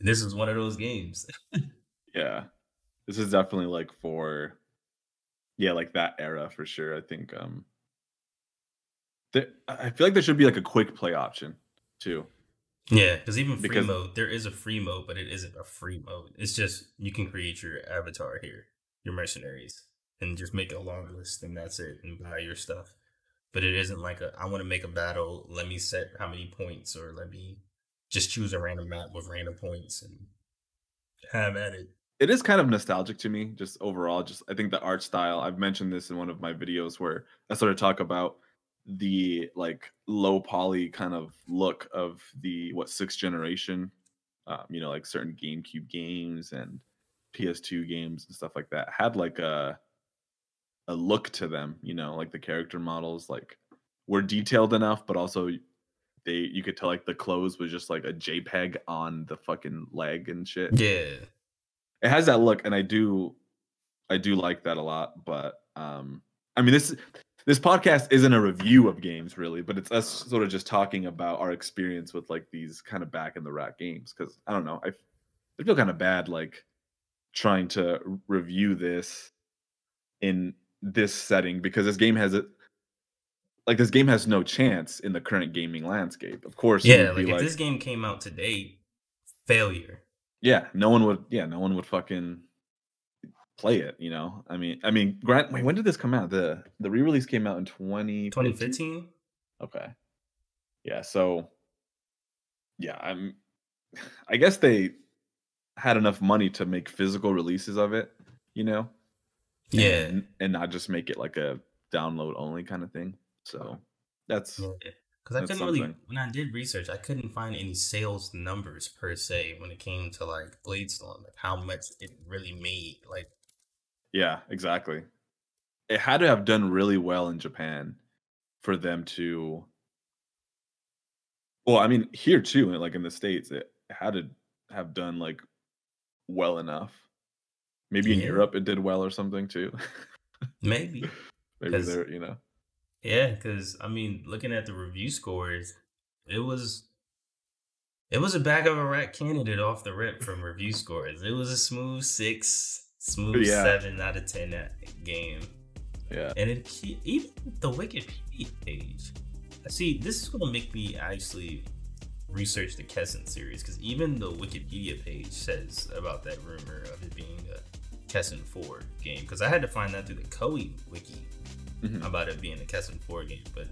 And this was one of those games. yeah. This is definitely like for yeah, like that era for sure. I think um there, I feel like there should be like a quick play option too. Yeah, because even free because, mode, there is a free mode, but it isn't a free mode. It's just you can create your avatar here, your mercenaries, and just make a long list, and that's it, and buy your stuff. But it isn't like a I want to make a battle. Let me set how many points, or let me just choose a random map with random points and have at it it is kind of nostalgic to me just overall just i think the art style i've mentioned this in one of my videos where i sort of talk about the like low poly kind of look of the what sixth generation um, you know like certain gamecube games and ps2 games and stuff like that had like a a look to them you know like the character models like were detailed enough but also they you could tell like the clothes was just like a jpeg on the fucking leg and shit. Yeah it has that look, and I do, I do like that a lot. But um, I mean, this this podcast isn't a review of games really, but it's us sort of just talking about our experience with like these kind of back in the rack games. Because I don't know, I I feel kind of bad like trying to review this in this setting because this game has it like this game has no chance in the current gaming landscape. Of course, yeah. Like if like, this game came out today, failure. Yeah, no one would. Yeah, no one would fucking play it. You know, I mean, I mean, Grant. Wait, when did this come out? the The re release came out in 2015? Okay. Yeah. So. Yeah, I'm. I guess they had enough money to make physical releases of it. You know. Yeah. And, and not just make it like a download only kind of thing. So that's yeah. Because I couldn't something. really, when I did research, I couldn't find any sales numbers per se when it came to like Bladestorm, like how much it really made. Like, yeah, exactly. It had to have done really well in Japan for them to. Well, I mean, here too, like in the states, it had to have done like well enough. Maybe in Europe, it did well or something too. Maybe. Maybe they're, you know. Yeah, because I mean, looking at the review scores, it was it was a back of a rack candidate off the rip from review scores. It was a smooth six, smooth yeah. seven out of ten game. Yeah, and it even the Wikipedia page. I see, this is gonna make me actually research the Kessen series because even the Wikipedia page says about that rumor of it being a Kessen Four game. Because I had to find that through the Koei wiki mm-hmm. about it being a Kessen 4 game, but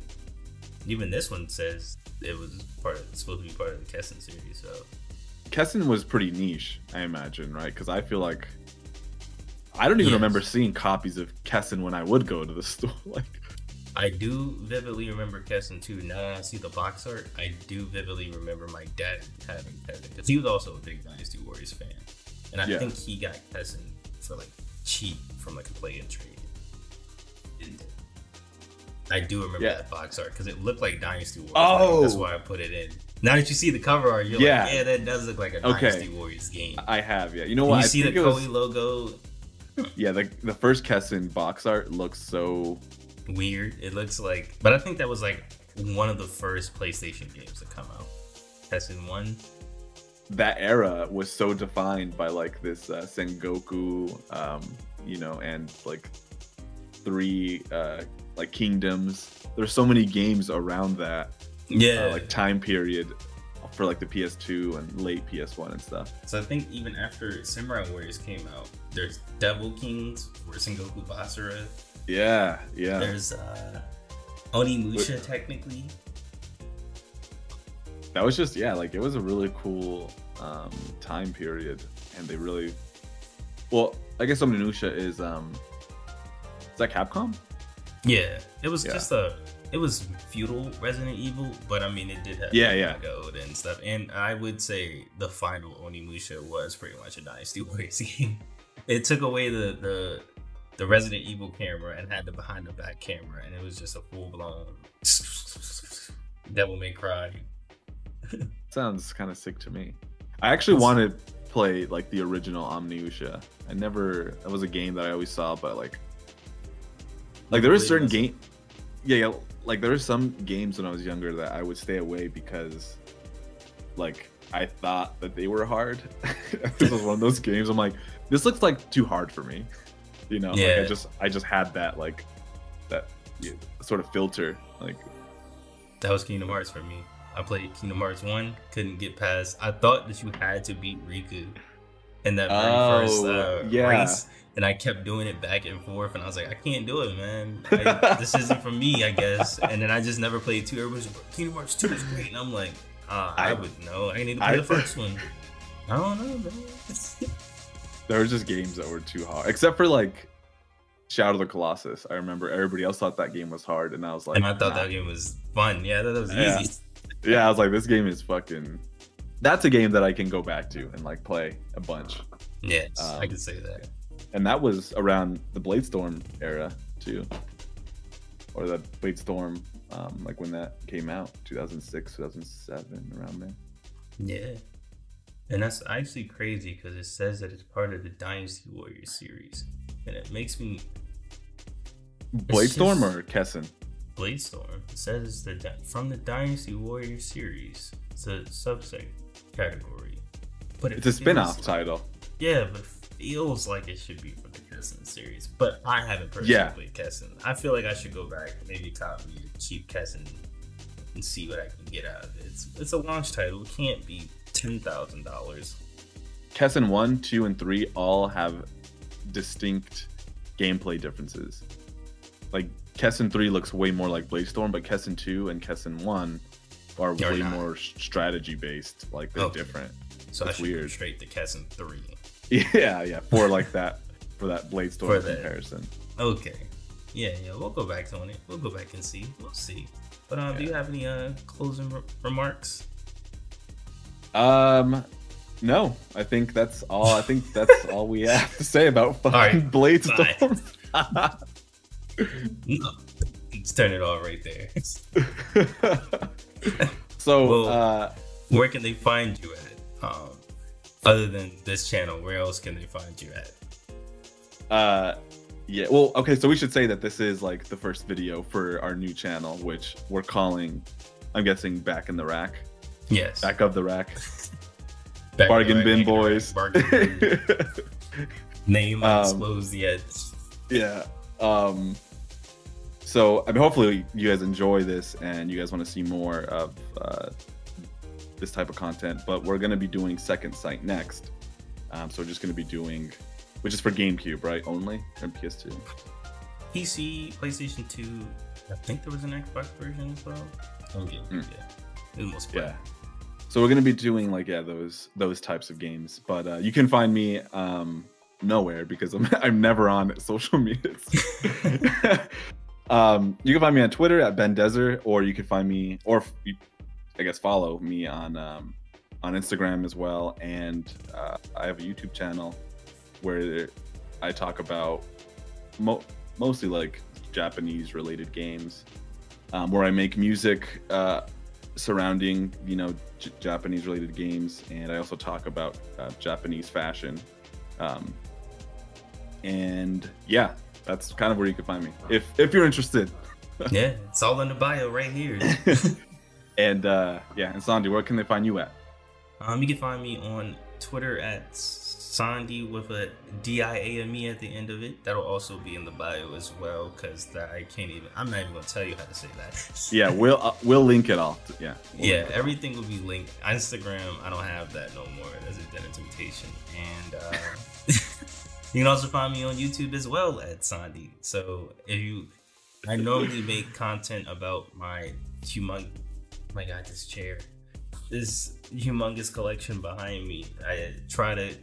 even this one says it was part of, supposed to be part of the Kessen series. So Kessen was pretty niche, I imagine, right? Because I feel like I don't even yes. remember seeing copies of Kessen when I would go to the store. like I do vividly remember Kessen too. Now that I see the box art, I do vividly remember my dad having Kessen because he was also a big Dynasty Warriors fan, and I yeah. think he got Kessen for like cheap from like a play and trade. I do remember Yeah. that box art because it looked like Dynasty Warriors. Oh! that's why I put it in. Now that you see the cover art, you're Yeah. like, yeah, that does look like a Okay. Dynasty Warriors game. I have, yeah. You know what? you I see the it was- logo, yeah, the the first Kessen box art looks so weird. It looks like, but I think that was like one of the first PlayStation games to come out. Tekken One. that era was so defined by like this uh, Sengoku, um, you know, and like three uh, like kingdoms. There's so many games around that Yeah. uh, like time period for like the PS2 and late PS1 and stuff. so I think even after Samurai Warriors came out, there's Devil Kings, where Sengoku Basara. Yeah, yeah. There's uh, Onimusha, technically. that was just yeah like it was a really cool um time period and they really well i guess Onimusha is um is that capcom Yeah, it was Yeah. just a. It was feudal Resident Evil, but I mean, it did have Yeah, yeah. Gold and stuff. And I would say the final Onimusha was pretty much a Dynasty Warriors game. It took away the the the Resident Evil camera and had the behind the back camera, and it was just a full blown Devil May Cry. sounds kind of sick to me i actually wanted to play like the original Onimusha i never that was a game that i always saw but like like there was certain game yeah, yeah like there were some games when i was younger that i would stay away because like i thought that they were hard this was one of those games i'm like this looks like too hard for me you know like i just i just had that like that yeah, sort of filter like That was Kingdom Hearts for me. I played Kingdom Hearts 1, couldn't get past. I thought that you had to beat Riku in that very Oh, first uh, yeah. race. And I kept doing it back and forth, and I was like, I can't do it, man. I, this isn't for me, I guess. And then I just never played 2. Everybody's like, Kingdom Hearts 2 is great. And I'm like, uh, I, I- would know. I need to play I- the first one. I don't know, man. there were just games that were too hard except for like shadow of the colossus i remember everybody else thought that game was hard and i was like and I thought nah. that game was fun. Yeah, I thought that was Yeah. easy. yeah i was like this game is fucking that's a game that i can go back to and like play a bunch Yes, Um, I can say that. And that was around the blade storm era too or the blade storm um like when that came out 2006 2007 around there Yeah. And that's actually crazy because it says that it's part of the Dynasty Warriors series. And it makes me blade storm just- or Kessen Blade Storm. It says it's the from the Dynasty Warriors series. It's a subset category. But it it's a spin-off like- title Yeah, but feels like it should be for the Kessen series. But I haven't personally Yeah. played Kessen. I feel like I should go back, maybe copy cheap Kessen and see what I can get out of it. It's, it's a launch title. It can't be ten thousand dollars. Kessen 1, 2, and 3 all have distinct gameplay differences. Like Kessen 3 looks way more like Blade Storm, but Kessen 2 and Kessen 1 are They're way not. more strategy based. Like they're Okay. different. So That's I should go weird. straight to Kessen three. Yeah, yeah. For like that for that Blade Storm that. comparison. Okay. Yeah, yeah, we'll go back on it. We'll go back and see. We'll see. But um, do you have any uh closing re- remarks? Um no, I think that's all. I think that's all we have to say about fucking right, Blade. Storm. No. Let's turn it all right there. so, Well- uh, Where can they find you at? Um, other than this channel, where else can they find you at? Uh, yeah. Well, okay. So we should say that this is like the first video for our new channel, which we're calling, I'm guessing, back in the rack, Yes. back of the rack, bargain bin boys. Bargain bin. Name Um, yet. yeah. Um. So I mean, hopefully you guys enjoy this and you guys want to see more of uh, this type of content. But we're gonna be doing Second Sight next. Um, so we're just gonna be doing, which is for GameCube, right? Only and PS2. PC, PlayStation 2. I think there was an Xbox version as well. I'm getting Mm. yeah. It was yeah so we're gonna be doing like yeah those those types of games but uh, you can find me um nowhere because i'm, I'm never on social media um you can find me on twitter at ben desert or you can find me or you- i guess follow me on um on instagram as well and uh, i have a youtube channel where i talk about mo- mostly like Japanese related games, um, where I make music uh, surrounding you know J- Japanese related games, and I also talk about uh, Japanese fashion. Um, and yeah, that's kind of where you can find me if if you're interested. yeah, it's all in the bio right here. and uh, yeah, and Sandy, where can they find you at? Um, you can find me on Twitter at Sandy with a D I A M E at the end of it. That'll also be in the bio as well, because I can't even. I'm not even gonna tell you how to say that. yeah, we'll uh, we'll link it all. Yeah. We'll yeah, everything will be linked. Instagram, I don't have that no more. That's a dead temptation. And uh, you can also find me on YouTube as well at Sandy. So if you, I normally make content about my humongous. My God, this chair this humongous collection behind me. I try to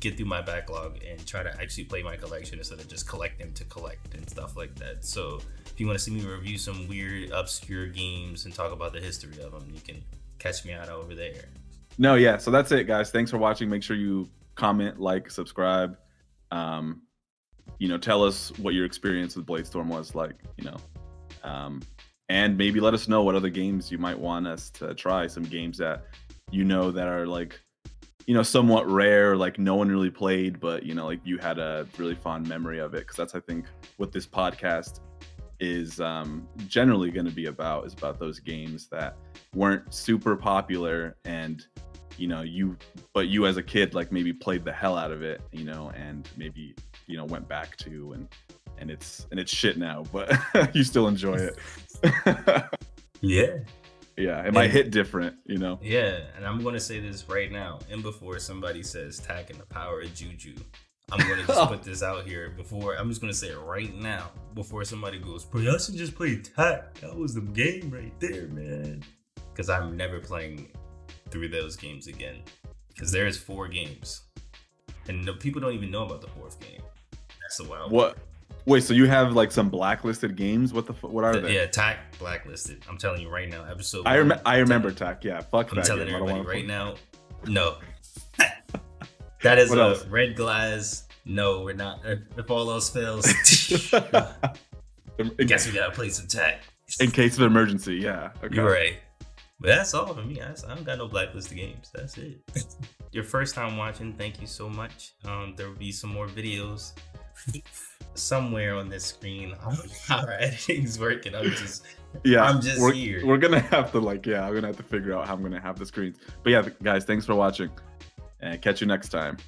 get through my backlog and try to actually play my collection instead of just collecting to collect and stuff like that. So if you want to see me review some weird, obscure games and talk about the history of them, you can catch me out over there. No, yeah. So that's it, guys. Thanks for watching. Make sure you comment, like, subscribe. Um, you know, tell us what your experience with Bladestorm was like. You know, um, and maybe let us know what other games you might want us to try. Some games that you know that are like you know somewhat rare like no one really played but you know like you had a really fond memory of it because that's i think what this podcast is um generally going to be about is about those games that weren't super popular and you know you but you as a kid like maybe played the hell out of it you know and maybe you know went back to and and it's and it's shit now but you still enjoy it yeah yeah, it might hit different, you know. Yeah, and I'm gonna say this right now, and before somebody says "Tak and the power of juju," I'm gonna just put this out here before. I'm just gonna say it right now before somebody goes, "Bro, y'all just play Tak. That was the game right there, man." Because I'm never playing through those games again. Because there's four games, and people don't even know about the fourth game. That's the wild. What? Part. Wait, so you have like some blacklisted games? What the what are they? Yeah, Tak blacklisted. I'm telling you right now, episode. I, rem- I remember Tak. Yeah, fuck I'm telling game. everybody right now. No, that is what a else? red glass. No, we're not. If all else fails, I guess we gotta play some Tak. In case of emergency, yeah. Okay. You're right. But that's all for me. I don't got no blacklisted games. That's it. Your first time watching, thank you so much. Um, there will be some more videos somewhere on this screen how our editing's working. I'm just yeah, I'm just we're, here. We're gonna have to like yeah, I'm gonna have to figure out how I'm gonna have the screens. But yeah, guys, thanks for watching, and catch you next time.